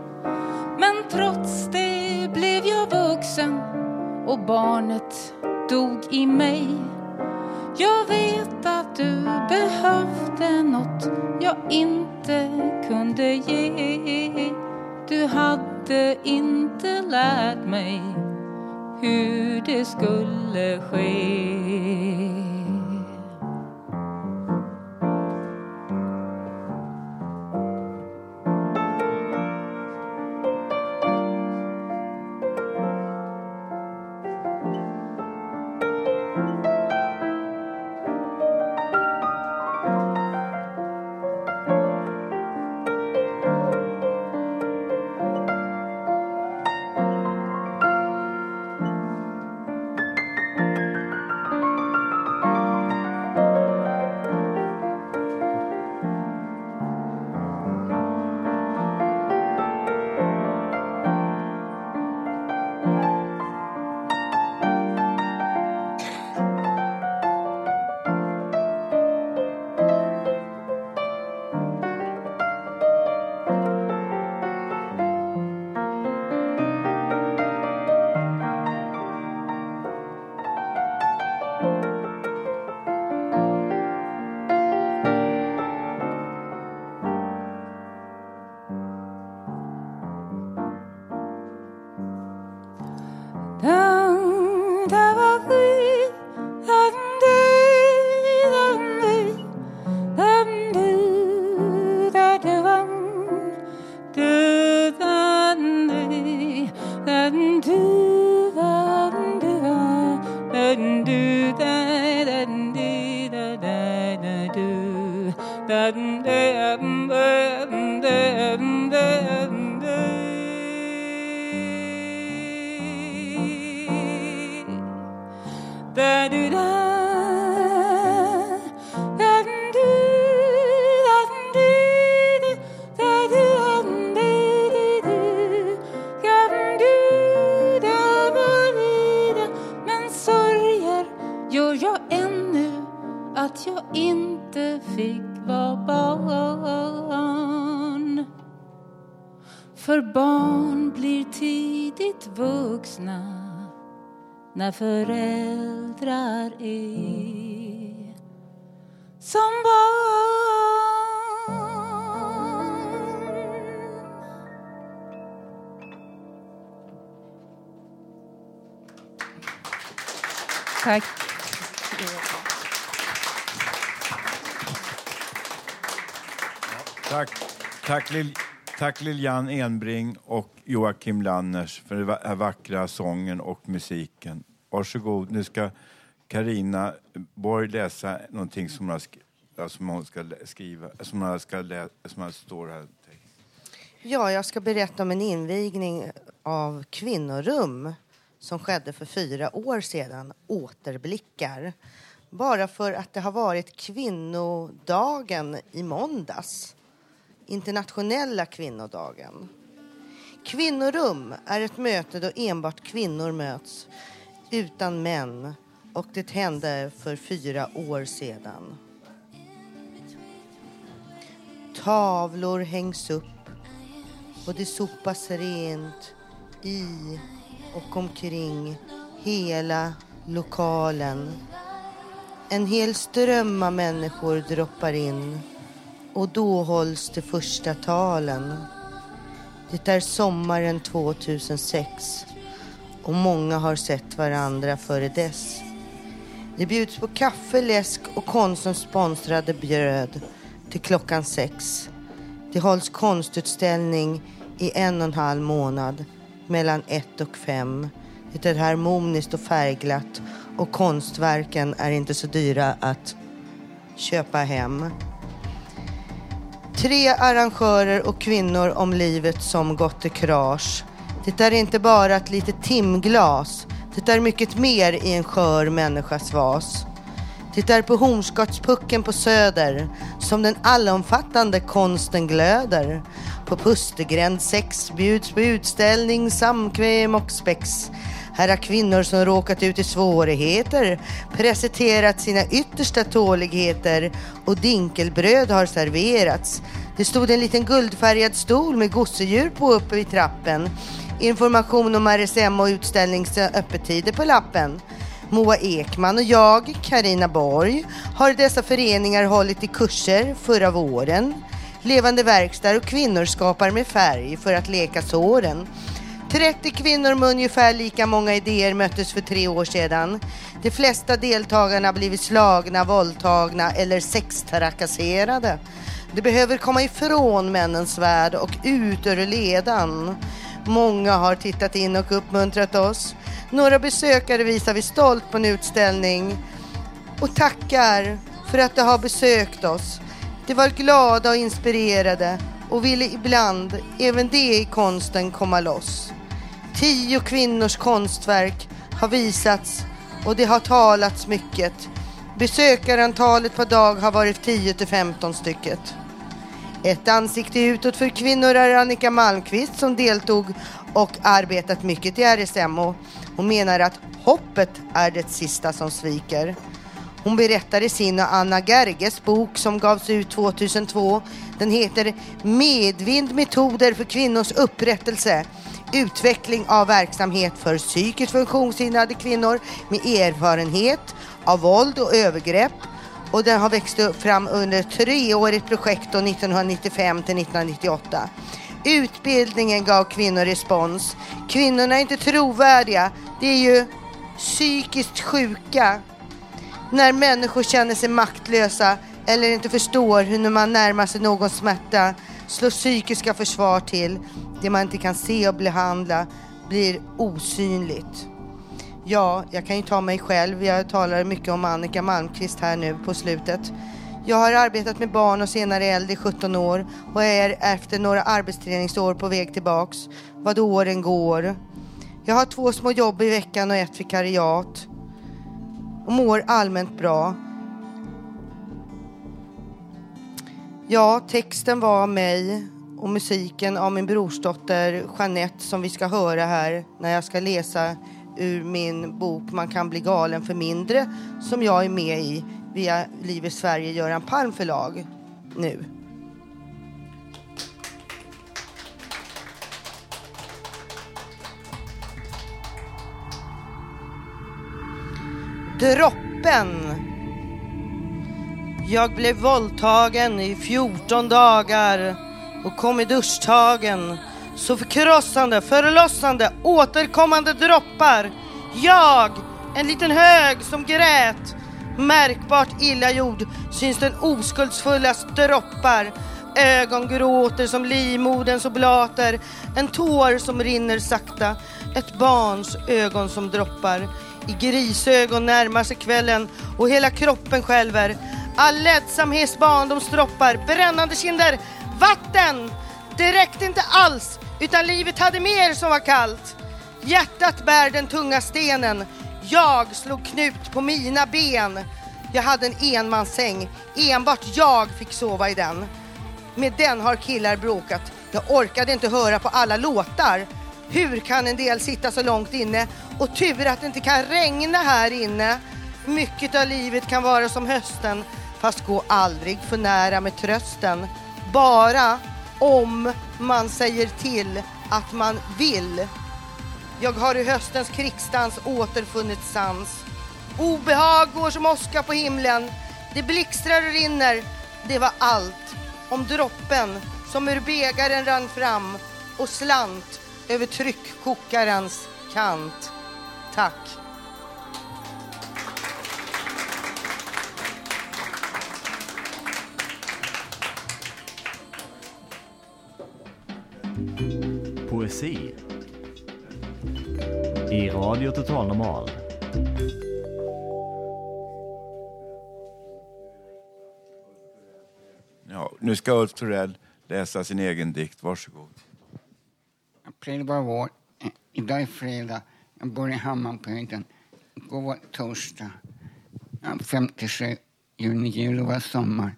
Men trots det blev jag vuxen och barnet dog i mig. Jag vet att du behövde något jag inte kunde ge. Du hade inte lärt mig hur det skulle ske. Tack Lilian Enbring och Joakim Lanners för den här vackra sången och musiken. Varsågod, nu ska Karina Borg läsa någonting som hon, har som hon ska skriva, som hon ska läsa, som hon står här. Ja, jag ska berätta om en invigning av kvinnorum som skedde för fyra år sedan. Återblickar. Bara för att det har varit kvinnodagen i måndags. Internationella kvinnodagen. Kvinnorum är ett möte då enbart kvinnor möts utan män och det hände för fyra år sedan. Tavlor hängs upp och det sopas rent i och omkring hela lokalen. En hel ström av människor droppar in och då hålls de första talen. Det är sommaren 2006 och många har sett varandra före dess. Det bjuds på kaffe, läsk och Konsums sponsrade bröd till klockan sex. Det hålls konstutställning i en och en halv månad mellan ett och fem. Det är harmoniskt och färgglatt och konstverken är inte så dyra att köpa hem. Tre arrangörer och kvinnor om livet som gått i krasch. Det är inte bara ett litet timglas. Det är mycket mer i en skör människas vas. Det är på Hornsgottspucken på Söder som den allomfattande konsten glöder. På Pustergränd 6 bjuds på utställning, samkväm och spex. Här har kvinnor som råkat ut i svårigheter presenterat sina yttersta tåligheter och dinkelbröd har serverats. Det stod en liten guldfärgad stol med gosedjur på uppe vid trappen. Information om RSM och utställnings öppettider på lappen. Moa Ekman och jag, Karina Borg, har i dessa föreningar hållit i kurser förra våren. Levande verkstad och kvinnor skapar med färg för att leka såren. 30 kvinnor med ungefär lika många idéer möttes för tre år sedan. De flesta deltagarna har blivit slagna, våldtagna eller sextrakasserade. De behöver komma ifrån männens värld och ut ur ledan. Många har tittat in och uppmuntrat oss. Några besökare visar vi stolt på en utställning och tackar för att de har besökt oss. De var glada och inspirerade och ville ibland, även det i konsten, komma loss. Tio kvinnors konstverk har visats och det har talats mycket. Besökarantalet per dag har varit 10 till 15 stycket. Ett ansikte utåt för kvinnor är Annika Malmqvist som deltog och arbetat mycket i RSMH. hon menar att hoppet är det sista som sviker. Hon berättar i sin och Anna Gerges bok som gavs ut 2002. Den heter Medvind metoder för kvinnors upprättelse. Utveckling av verksamhet för psykiskt funktionshindrade kvinnor med erfarenhet av våld och övergrepp. Och den har växt upp fram under ett treårigt projekt 1995 till 1998. Utbildningen gav kvinnor respons. Kvinnorna är inte trovärdiga. Det är ju psykiskt sjuka. När människor känner sig maktlösa eller inte förstår hur man närmar sig någon smärta slår psykiska försvar till. Det man inte kan se och behandla blir osynligt. Ja, jag kan ju ta mig själv. Jag talar mycket om Annika Malmqvist här nu på slutet. Jag har arbetat med barn och senare äldre i 17 år och är efter några arbetsträningsår på väg tillbaks. Vad åren går. Jag har två små jobb i veckan och ett vikariat. Och mår allmänt bra. Ja, texten var av mig och musiken av min brorsdotter Jeanette som vi ska höra här när jag ska läsa ur min bok Man kan bli galen för mindre som jag är med i via Liv i Sverige Göran Palm förlag nu. Droppen. Jag blev våldtagen i 14 dagar och kom i duschtagen. Så förkrossande, förlossande, återkommande droppar. Jag, en liten hög som grät. Märkbart illa gjord syns den oskuldsfulla droppar. Ögon gråter som livmoderns oblater. En tår som rinner sakta. Ett barns ögon som droppar. I grisögon närmar sig kvällen och hela kroppen skälver. All ledsamhets barndomsdroppar, brännande kinder, vatten! Det räckte inte alls, utan livet hade mer som var kallt. Hjärtat bär den tunga stenen. Jag slog knut på mina ben. Jag hade en enmanssäng. Enbart jag fick sova i den. Med den har killar bråkat. Jag orkade inte höra på alla låtar. Hur kan en del sitta så långt inne? Och tur att det inte kan regna här inne. Mycket av livet kan vara som hösten, fast gå aldrig för nära med trösten. Bara om man säger till att man vill. Jag har i höstens krigsdans återfunnit sans. Obehag går som åska på himlen. Det blixtrar och rinner. Det var allt om droppen som ur bägaren rann fram och slant över tryckkokarens kant. Tack. Poesi i Radio Total Normal. Ja, nu ska Ulf Torell läsa sin egen dikt. Varsågod. April var vår. Idag är fredag. Jag bor i Hammarbyhöjden. Igår var torsdag. 57. Juni, juli var sommar.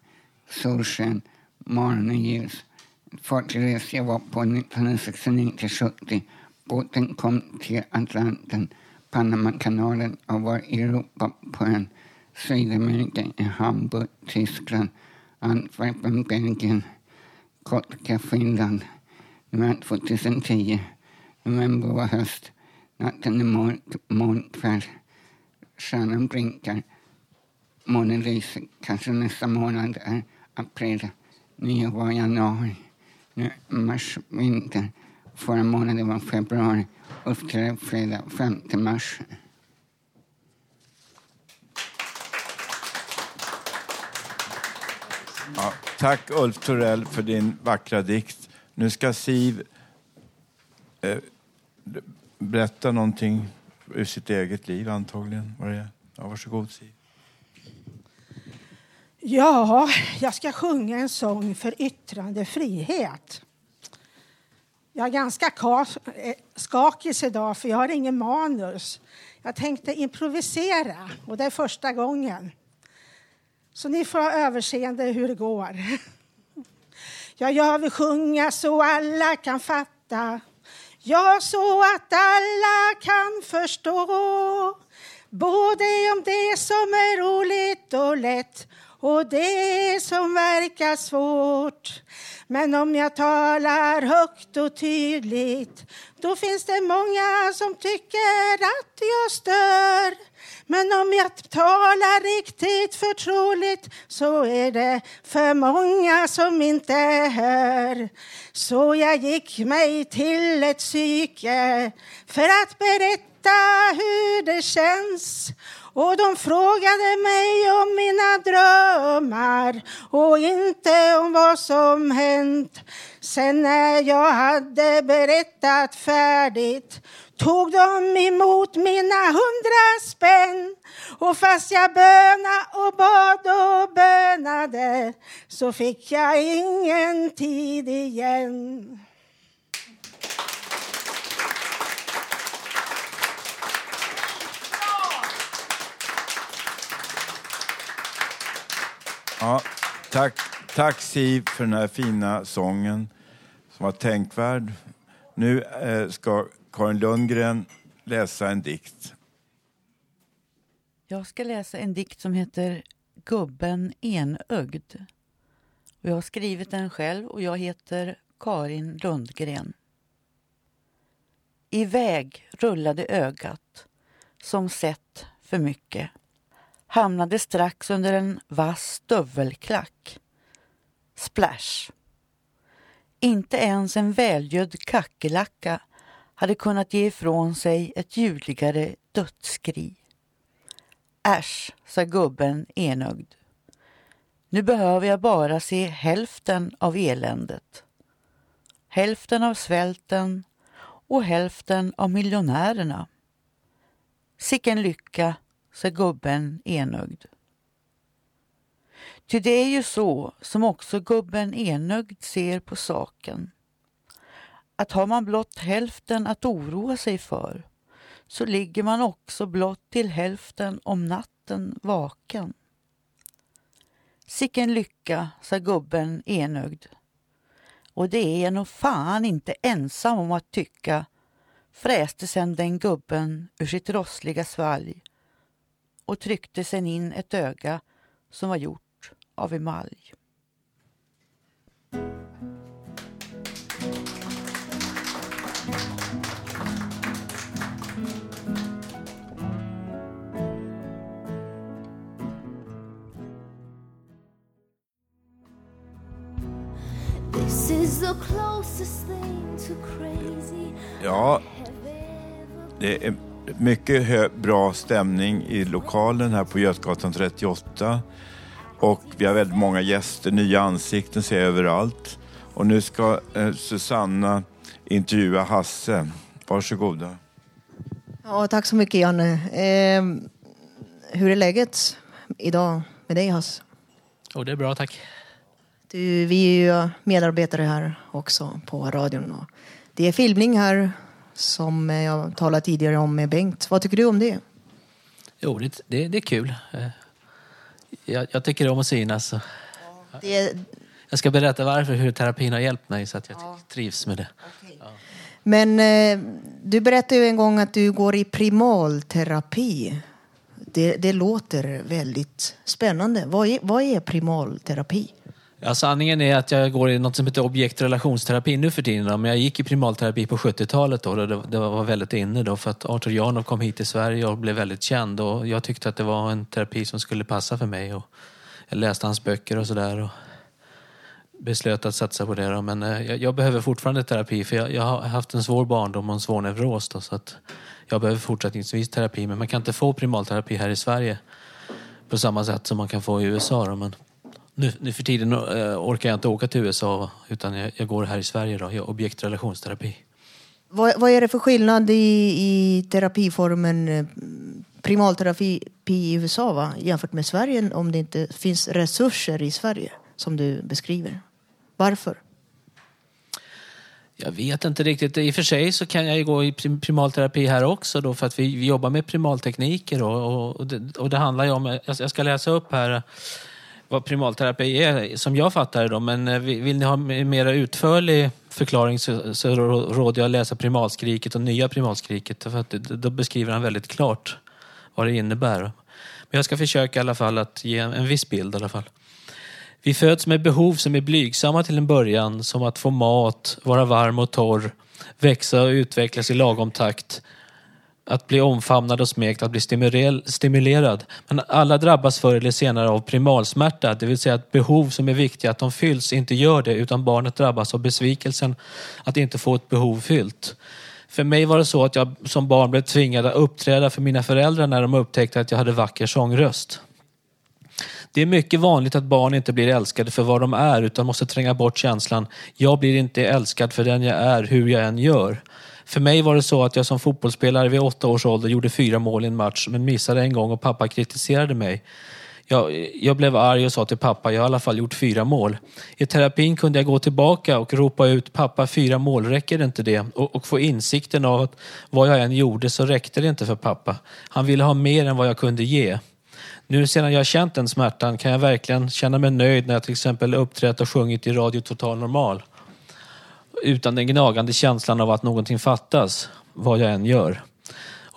Solsken. Morgonen ljus. Fartygsresa jag var på 1969-70. Båten kom till Atlanten, Panamakanalen och var i Europa på en Sydamerika i Hamburg, Tyskland, Antwerpen, Belgien, Kotka, Finland. Nu är 2010. November var höst. Natten är mörk, molnkväll. Blinkar. Månen lyser. Kanske nästa månad är april. Nyår var januari. Nu mars, vinter. Förra månaden var februari. Uppträdde fredag 5 mars. Ja, tack Ulf Torell för din vackra dikt. Nu ska Siv eh, berätta någonting ur sitt eget liv antagligen. Maria. Ja, varsågod Siv. Ja, jag ska sjunga en sång för yttrandefrihet. Jag är ganska eh, skakig idag för jag har ingen manus. Jag tänkte improvisera och det är första gången. Så ni får ha överseende hur det går. Ja, jag vill sjunga så alla kan fatta. Ja, så att alla kan förstå. Både om det som är roligt och lätt och det som verkar svårt. Men om jag talar högt och tydligt då finns det många som tycker att jag stör. Men om jag talar riktigt förtroligt så är det för många som inte hör. Så jag gick mig till ett psyke för att berätta hur det känns. Och de frågade mig om mina drömmar och inte om vad som hänt. Sen när jag hade berättat färdigt tog de emot mina hundra spänn. Och fast jag böna och bad och bönade så fick jag ingen tid igen. Ja, tack, tack Siv för den här fina sången som var tänkvärd. Nu eh, ska Karin Lundgren läsa en dikt. Jag ska läsa en dikt som heter Gubben enögd. Och jag har skrivit den själv och jag heter Karin Lundgren. Iväg rullade ögat, som sett för mycket. Hamnade strax under en vass stövelklack. Splash! Inte ens en välgödd kackerlacka hade kunnat ge ifrån sig ett ljudligare dödsskri. Äsch, sa gubben enögd. Nu behöver jag bara se hälften av eländet. Hälften av svälten och hälften av miljonärerna. Sicken lycka, sa gubben enögd. Ty det är ju så som också gubben enögd ser på saken. Att har man blott hälften att oroa sig för så ligger man också blott till hälften om natten vaken. Sicken lycka, sa gubben enögd. Och det är jag nog fan inte ensam om att tycka, fräste sen den gubben ur sitt rossliga svalg och tryckte sen in ett öga som var gjort av emalj. Ja, det är mycket bra stämning i lokalen här på Götgatan 38. Och vi har väldigt många gäster, nya ansikten ser jag överallt. Och nu ska eh, Susanna intervjua Hasse. Varsågoda. Ja, tack så mycket Janne. Eh, hur är läget idag med dig Hasse? Och det är bra, tack. Du, vi är ju medarbetare här också på radion. Det är filmning här som jag talade tidigare om med Bengt. Vad tycker du om det? Jo, det, det, det är kul. Eh, Jag, jag tycker om att synas. så- Det, Jag ska berätta varför, hur terapin har hjälpt mig så att jag trivs med det. men eh, du berättade ju en gång att du går i primalterapi. Det, det låter väldigt spännande. Vad är, vad är primalterapi? Ja, sanningen är att jag går i något som heter objektrelationsterapi nu för tiden. då, Men jag gick i primalterapi på 70-talet då. Det, det var väldigt inne då för att Arthur Janov kom hit till Sverige och blev väldigt känd. Och jag tyckte att det var en terapi som skulle passa för mig. Och jag läste hans böcker och sådär. Och beslöt att satsa på det. Då. Men eh, jag, jag behöver fortfarande terapi för jag, jag har haft en svår barndom och en svår neuros. Då, så att jag behöver fortsättningsvis terapi. Men man kan inte få primalterapi här i Sverige på samma sätt som man kan få i USA. Då. Men nu, nu för tiden eh, orkar jag inte åka till USA utan jag, jag går här i Sverige. Då. Jag objektrelationsterapi. Vad, vad är det för skillnad i, i terapiformen eh, primalterapi i USA va? jämfört med Sverige om det inte finns resurser i Sverige som du beskriver? Varför? Jag vet inte riktigt. I och för sig så kan jag ju gå i prim- primalterapi här också då för att vi, vi jobbar med primaltekniker och, och, det, och det handlar ju om, jag ska läsa upp här vad primalterapi är som jag fattar det då men eh, vill ni ha en mer utförlig förklaring så, så råder jag att läsa primalskriket och nya primalskriket för att då beskriver han väldigt klart vad det innebär. Men jag ska försöka i alla fall att ge en viss bild i alla fall. Vi föds med behov som är blygsamma till en början, som att få mat, vara varm och torr, växa och utvecklas i lagom takt, att bli omfamnad och smekt, att bli stimulerad. Men alla drabbas förr eller senare av primalsmärta, det vill säga att behov som är viktiga att de fylls inte gör det, utan barnet drabbas av besvikelsen att inte få ett behov fyllt. För mig var det så att jag som barn blev tvingad att uppträda för mina föräldrar när de upptäckte att jag hade vacker sångröst. Det är mycket vanligt att barn inte blir älskade för vad de är utan måste tränga bort känslan jag blir inte älskad för den jag är, hur jag än gör. För mig var det så att jag som fotbollsspelare vid åtta års ålder gjorde fyra mål i en match men missade en gång och pappa kritiserade mig. Jag, jag blev arg och sa till pappa, jag har i alla fall gjort fyra mål. I terapin kunde jag gå tillbaka och ropa ut, pappa fyra mål, räcker inte det? Och, och få insikten av att vad jag än gjorde så räckte det inte för pappa. Han ville ha mer än vad jag kunde ge. Nu sedan jag känt den smärtan kan jag verkligen känna mig nöjd när jag till exempel uppträtt och sjungit i Radio Total Normal. Utan den gnagande känslan av att någonting fattas, vad jag än gör.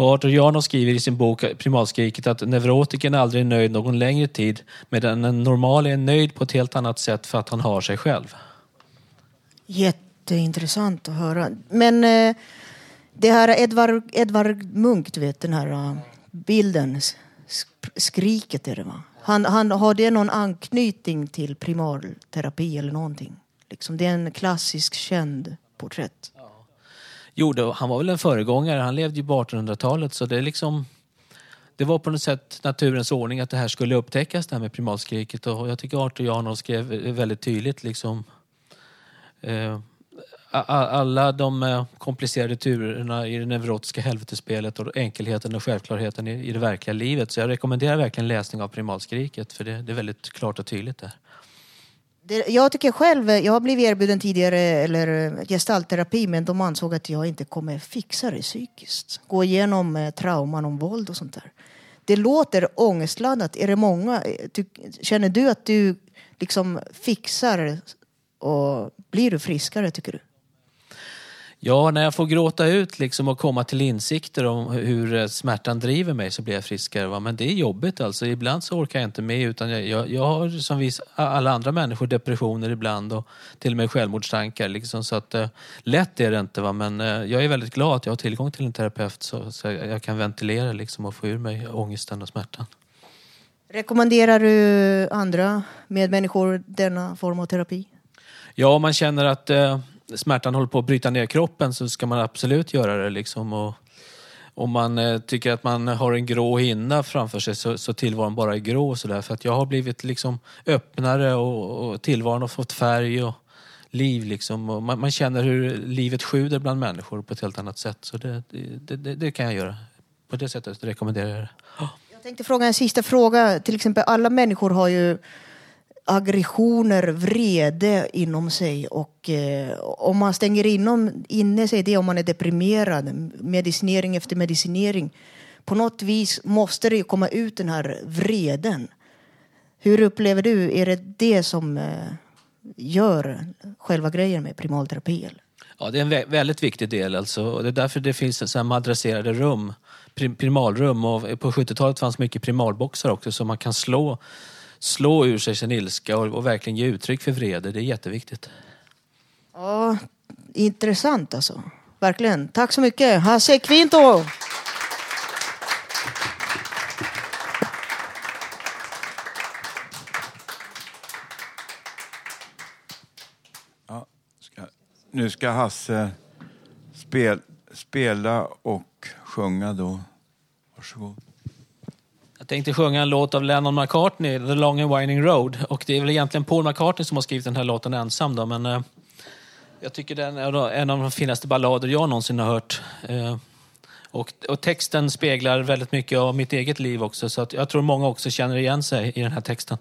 Och Arthur Janov skriver i sin bok Primalskriket att neurotikern aldrig är nöjd någon längre tid medan en normal är nöjd på ett helt annat sätt för att han har sig själv. Jätteintressant att höra. Men eh, det här Edvard, Edvard Munch, du vet den här eh, bilden, skriket är det va? Han, han, har det någon anknytning till primalterapi eller någonting? Liksom, det är en klassisk känd porträtt. Jo, då, han var väl en föregångare. Han levde ju på 1800-talet så det är liksom det var på något sätt naturens ordning att det här skulle upptäckas, det här med primatskriket. Och jag tycker Arthur Janov skrev väldigt tydligt liksom eh, alla de eh, komplicerade turerna i det neurotiska helvetespelet och enkelheten och självklarheten i, i det verkliga livet. Så jag rekommenderar verkligen läsning av primalskriket för det, det är väldigt klart och tydligt där. Det, jag tycker själv, jag har blivit erbjuden tidigare eller gestaltterapi men de ansåg att jag inte kommer fixa det psykiskt. Gå igenom eh, trauman om våld och sånt där. Det låter ångestladdat. Är det många? Eh, Ty, känner du att du liksom fixar och blir du friskare tycker du? Ja, när jag får gråta ut liksom och komma till insikter om hur eh, smärtan driver mig så blir jag friskare. Va? Men det är jobbigt alltså. Ibland så orkar jag inte med utan jag, jag, jag har som vis, alla andra människor depressioner ibland och till och med självmordstankar. Liksom, så att, eh, lätt är det inte va? men eh, jag är väldigt glad att jag har tillgång till en terapeut så, så jag, jag kan ventilera liksom, och få ur mig ångesten och smärtan. Rekommenderar du andra medmänniskor denna form av terapi? Ja, om man känner att eh, smärtan håller på att bryta ner kroppen så ska man absolut göra det. Liksom. Och, om man eh, tycker att man har en grå hinna framför sig så, så tillvaron bara är grå. Så där. För att jag har blivit liksom öppnare och, och tillvaron har fått färg och liv. Liksom. Och man, man känner hur livet sjuder bland människor på ett helt annat sätt. Så det, det, det, det kan jag göra. På det sättet rekommenderar jag det. Jag tänkte fråga en sista fråga. Till exempel alla människor har ju aggressioner, vrede inom sig och eh, om man stänger inom, inne sig det om man är deprimerad, medicinering efter medicinering, på något vis måste det komma ut den här vreden. Hur upplever du, är det det som eh, gör själva grejen med primalterapi? Eller? Ja, det är en vä- väldigt viktig del. Alltså. Och det är därför det finns så här madrasserade rum, prim- primalrum. Och på 70-talet fanns mycket primalboxar också så man kan slå, slå ur sig sin ilska och, och verkligen ge uttryck för vrede. Det är jätteviktigt. Ja, intressant alltså. Verkligen. Tack så mycket. Hasse Kvinto! Ja, ska, nu ska Hasse spel, spela och sjunga då. Varsågod. Tänkte sjunga en låt av Lennon McCartney, The Long and Winding Road. Och det är väl egentligen Paul McCartney som har skrivit den här låten ensam då, men eh, jag tycker den är en av de finaste ballader jag någonsin har hört. Eh, och, och texten speglar väldigt mycket av mitt eget liv också, så att jag tror många också känner igen sig i den här texten.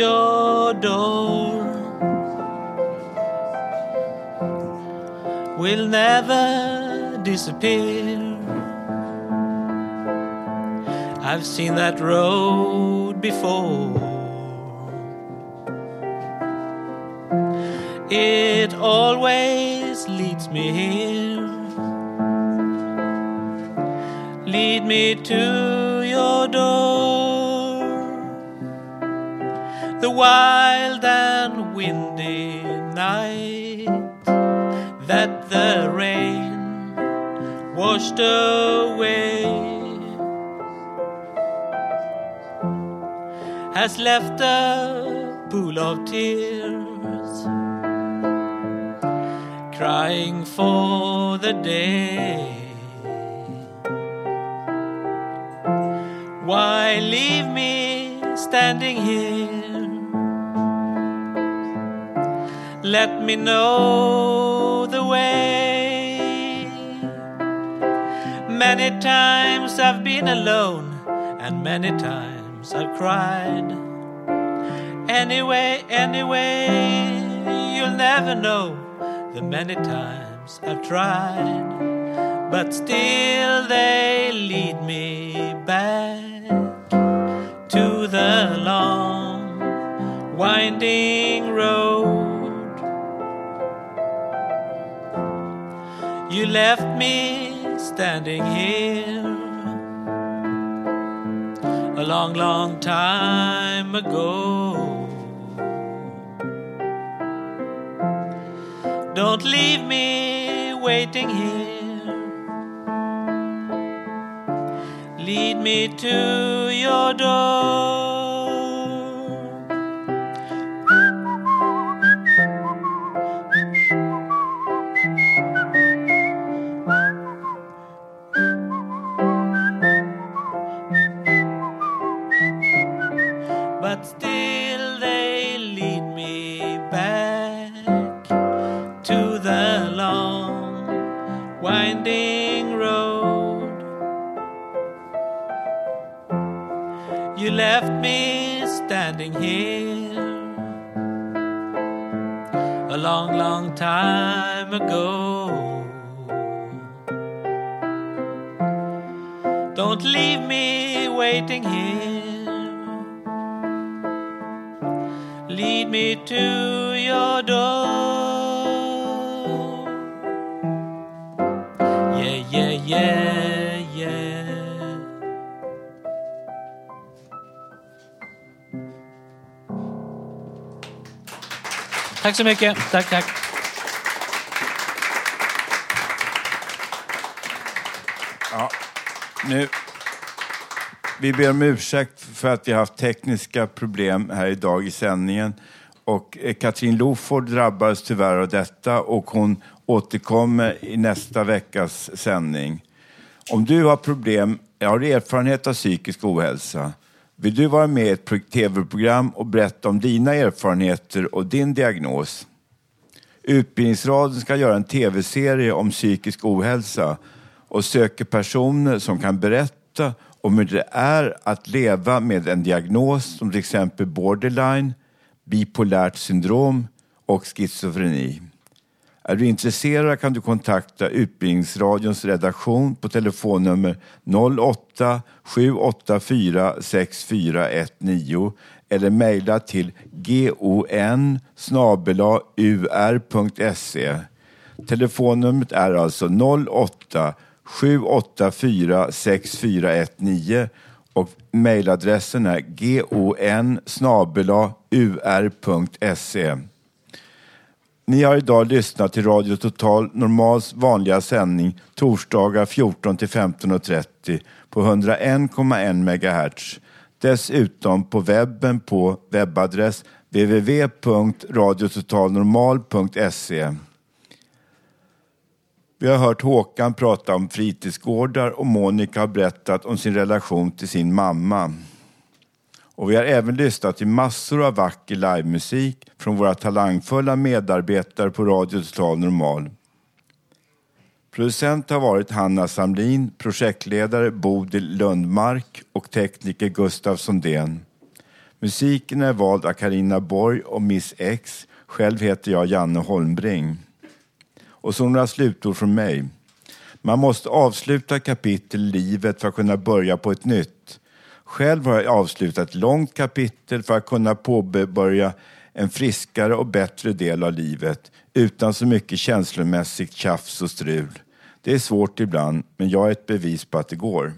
Your door will never disappear. I've seen that road before. It always leads me here. Lead me to your door. The wild and windy night that the rain washed away has left a pool of tears crying for the day. Why leave me standing here? Let me know the way. Many times I've been alone, and many times I've cried. Anyway, anyway, you'll never know the many times I've tried. But still they lead me back to the long, winding road. Left me standing here a long, long time ago. Don't leave me waiting here. Lead me to your door. Time ago. Don't leave me waiting here. Lead me to your door. Yeah, yeah, yeah, yeah. Tack så mycket. Tack, tack. Nu. Vi ber om ursäkt för att vi har haft tekniska problem här idag i sändningen. Och eh, Katrin Loford drabbades tyvärr av detta och hon återkommer i nästa veckas sändning. Om du har problem, har erfarenhet av psykisk ohälsa, vill du vara med i ett tv-program och berätta om dina erfarenheter och din diagnos? Utbildningsradion ska göra en tv-serie om psykisk ohälsa och söker personer som kan berätta om hur det är att leva med en diagnos som till exempel borderline, bipolärt syndrom och schizofreni. Är du intresserad kan du kontakta Utbildningsradions redaktion på telefonnummer 08 784 6419 eller mejla till gon e. Telefonnumret är alltså 08 784 6419 och mejladressen är gon ur.se. Ni har idag lyssnat till Radio Total Normals vanliga sändning torsdagar 14 till 15.30 på 101,1 MHz. Dessutom på webben på webbadress www.radiototalnormal.se. Vi har hört Håkan prata om fritidsgårdar och Monica har berättat om sin relation till sin mamma. Och vi har även lyssnat till massor av vacker livemusik från våra talangfulla medarbetare på Radio Total Normal. Producent har varit Hanna Samlin, projektledare Bodil Lundmark och tekniker Gustav Sondén. Musiken är vald av Karina Borg och Miss X. Själv heter jag Janne Holmbring. Och så några slutord från mig. Man måste avsluta kapitel i livet för att kunna börja på ett nytt. Själv har jag avslutat ett långt kapitel för att kunna påbörja en friskare och bättre del av livet utan så mycket känslomässigt tjafs och strul. Det är svårt ibland, men jag är ett bevis på att det går.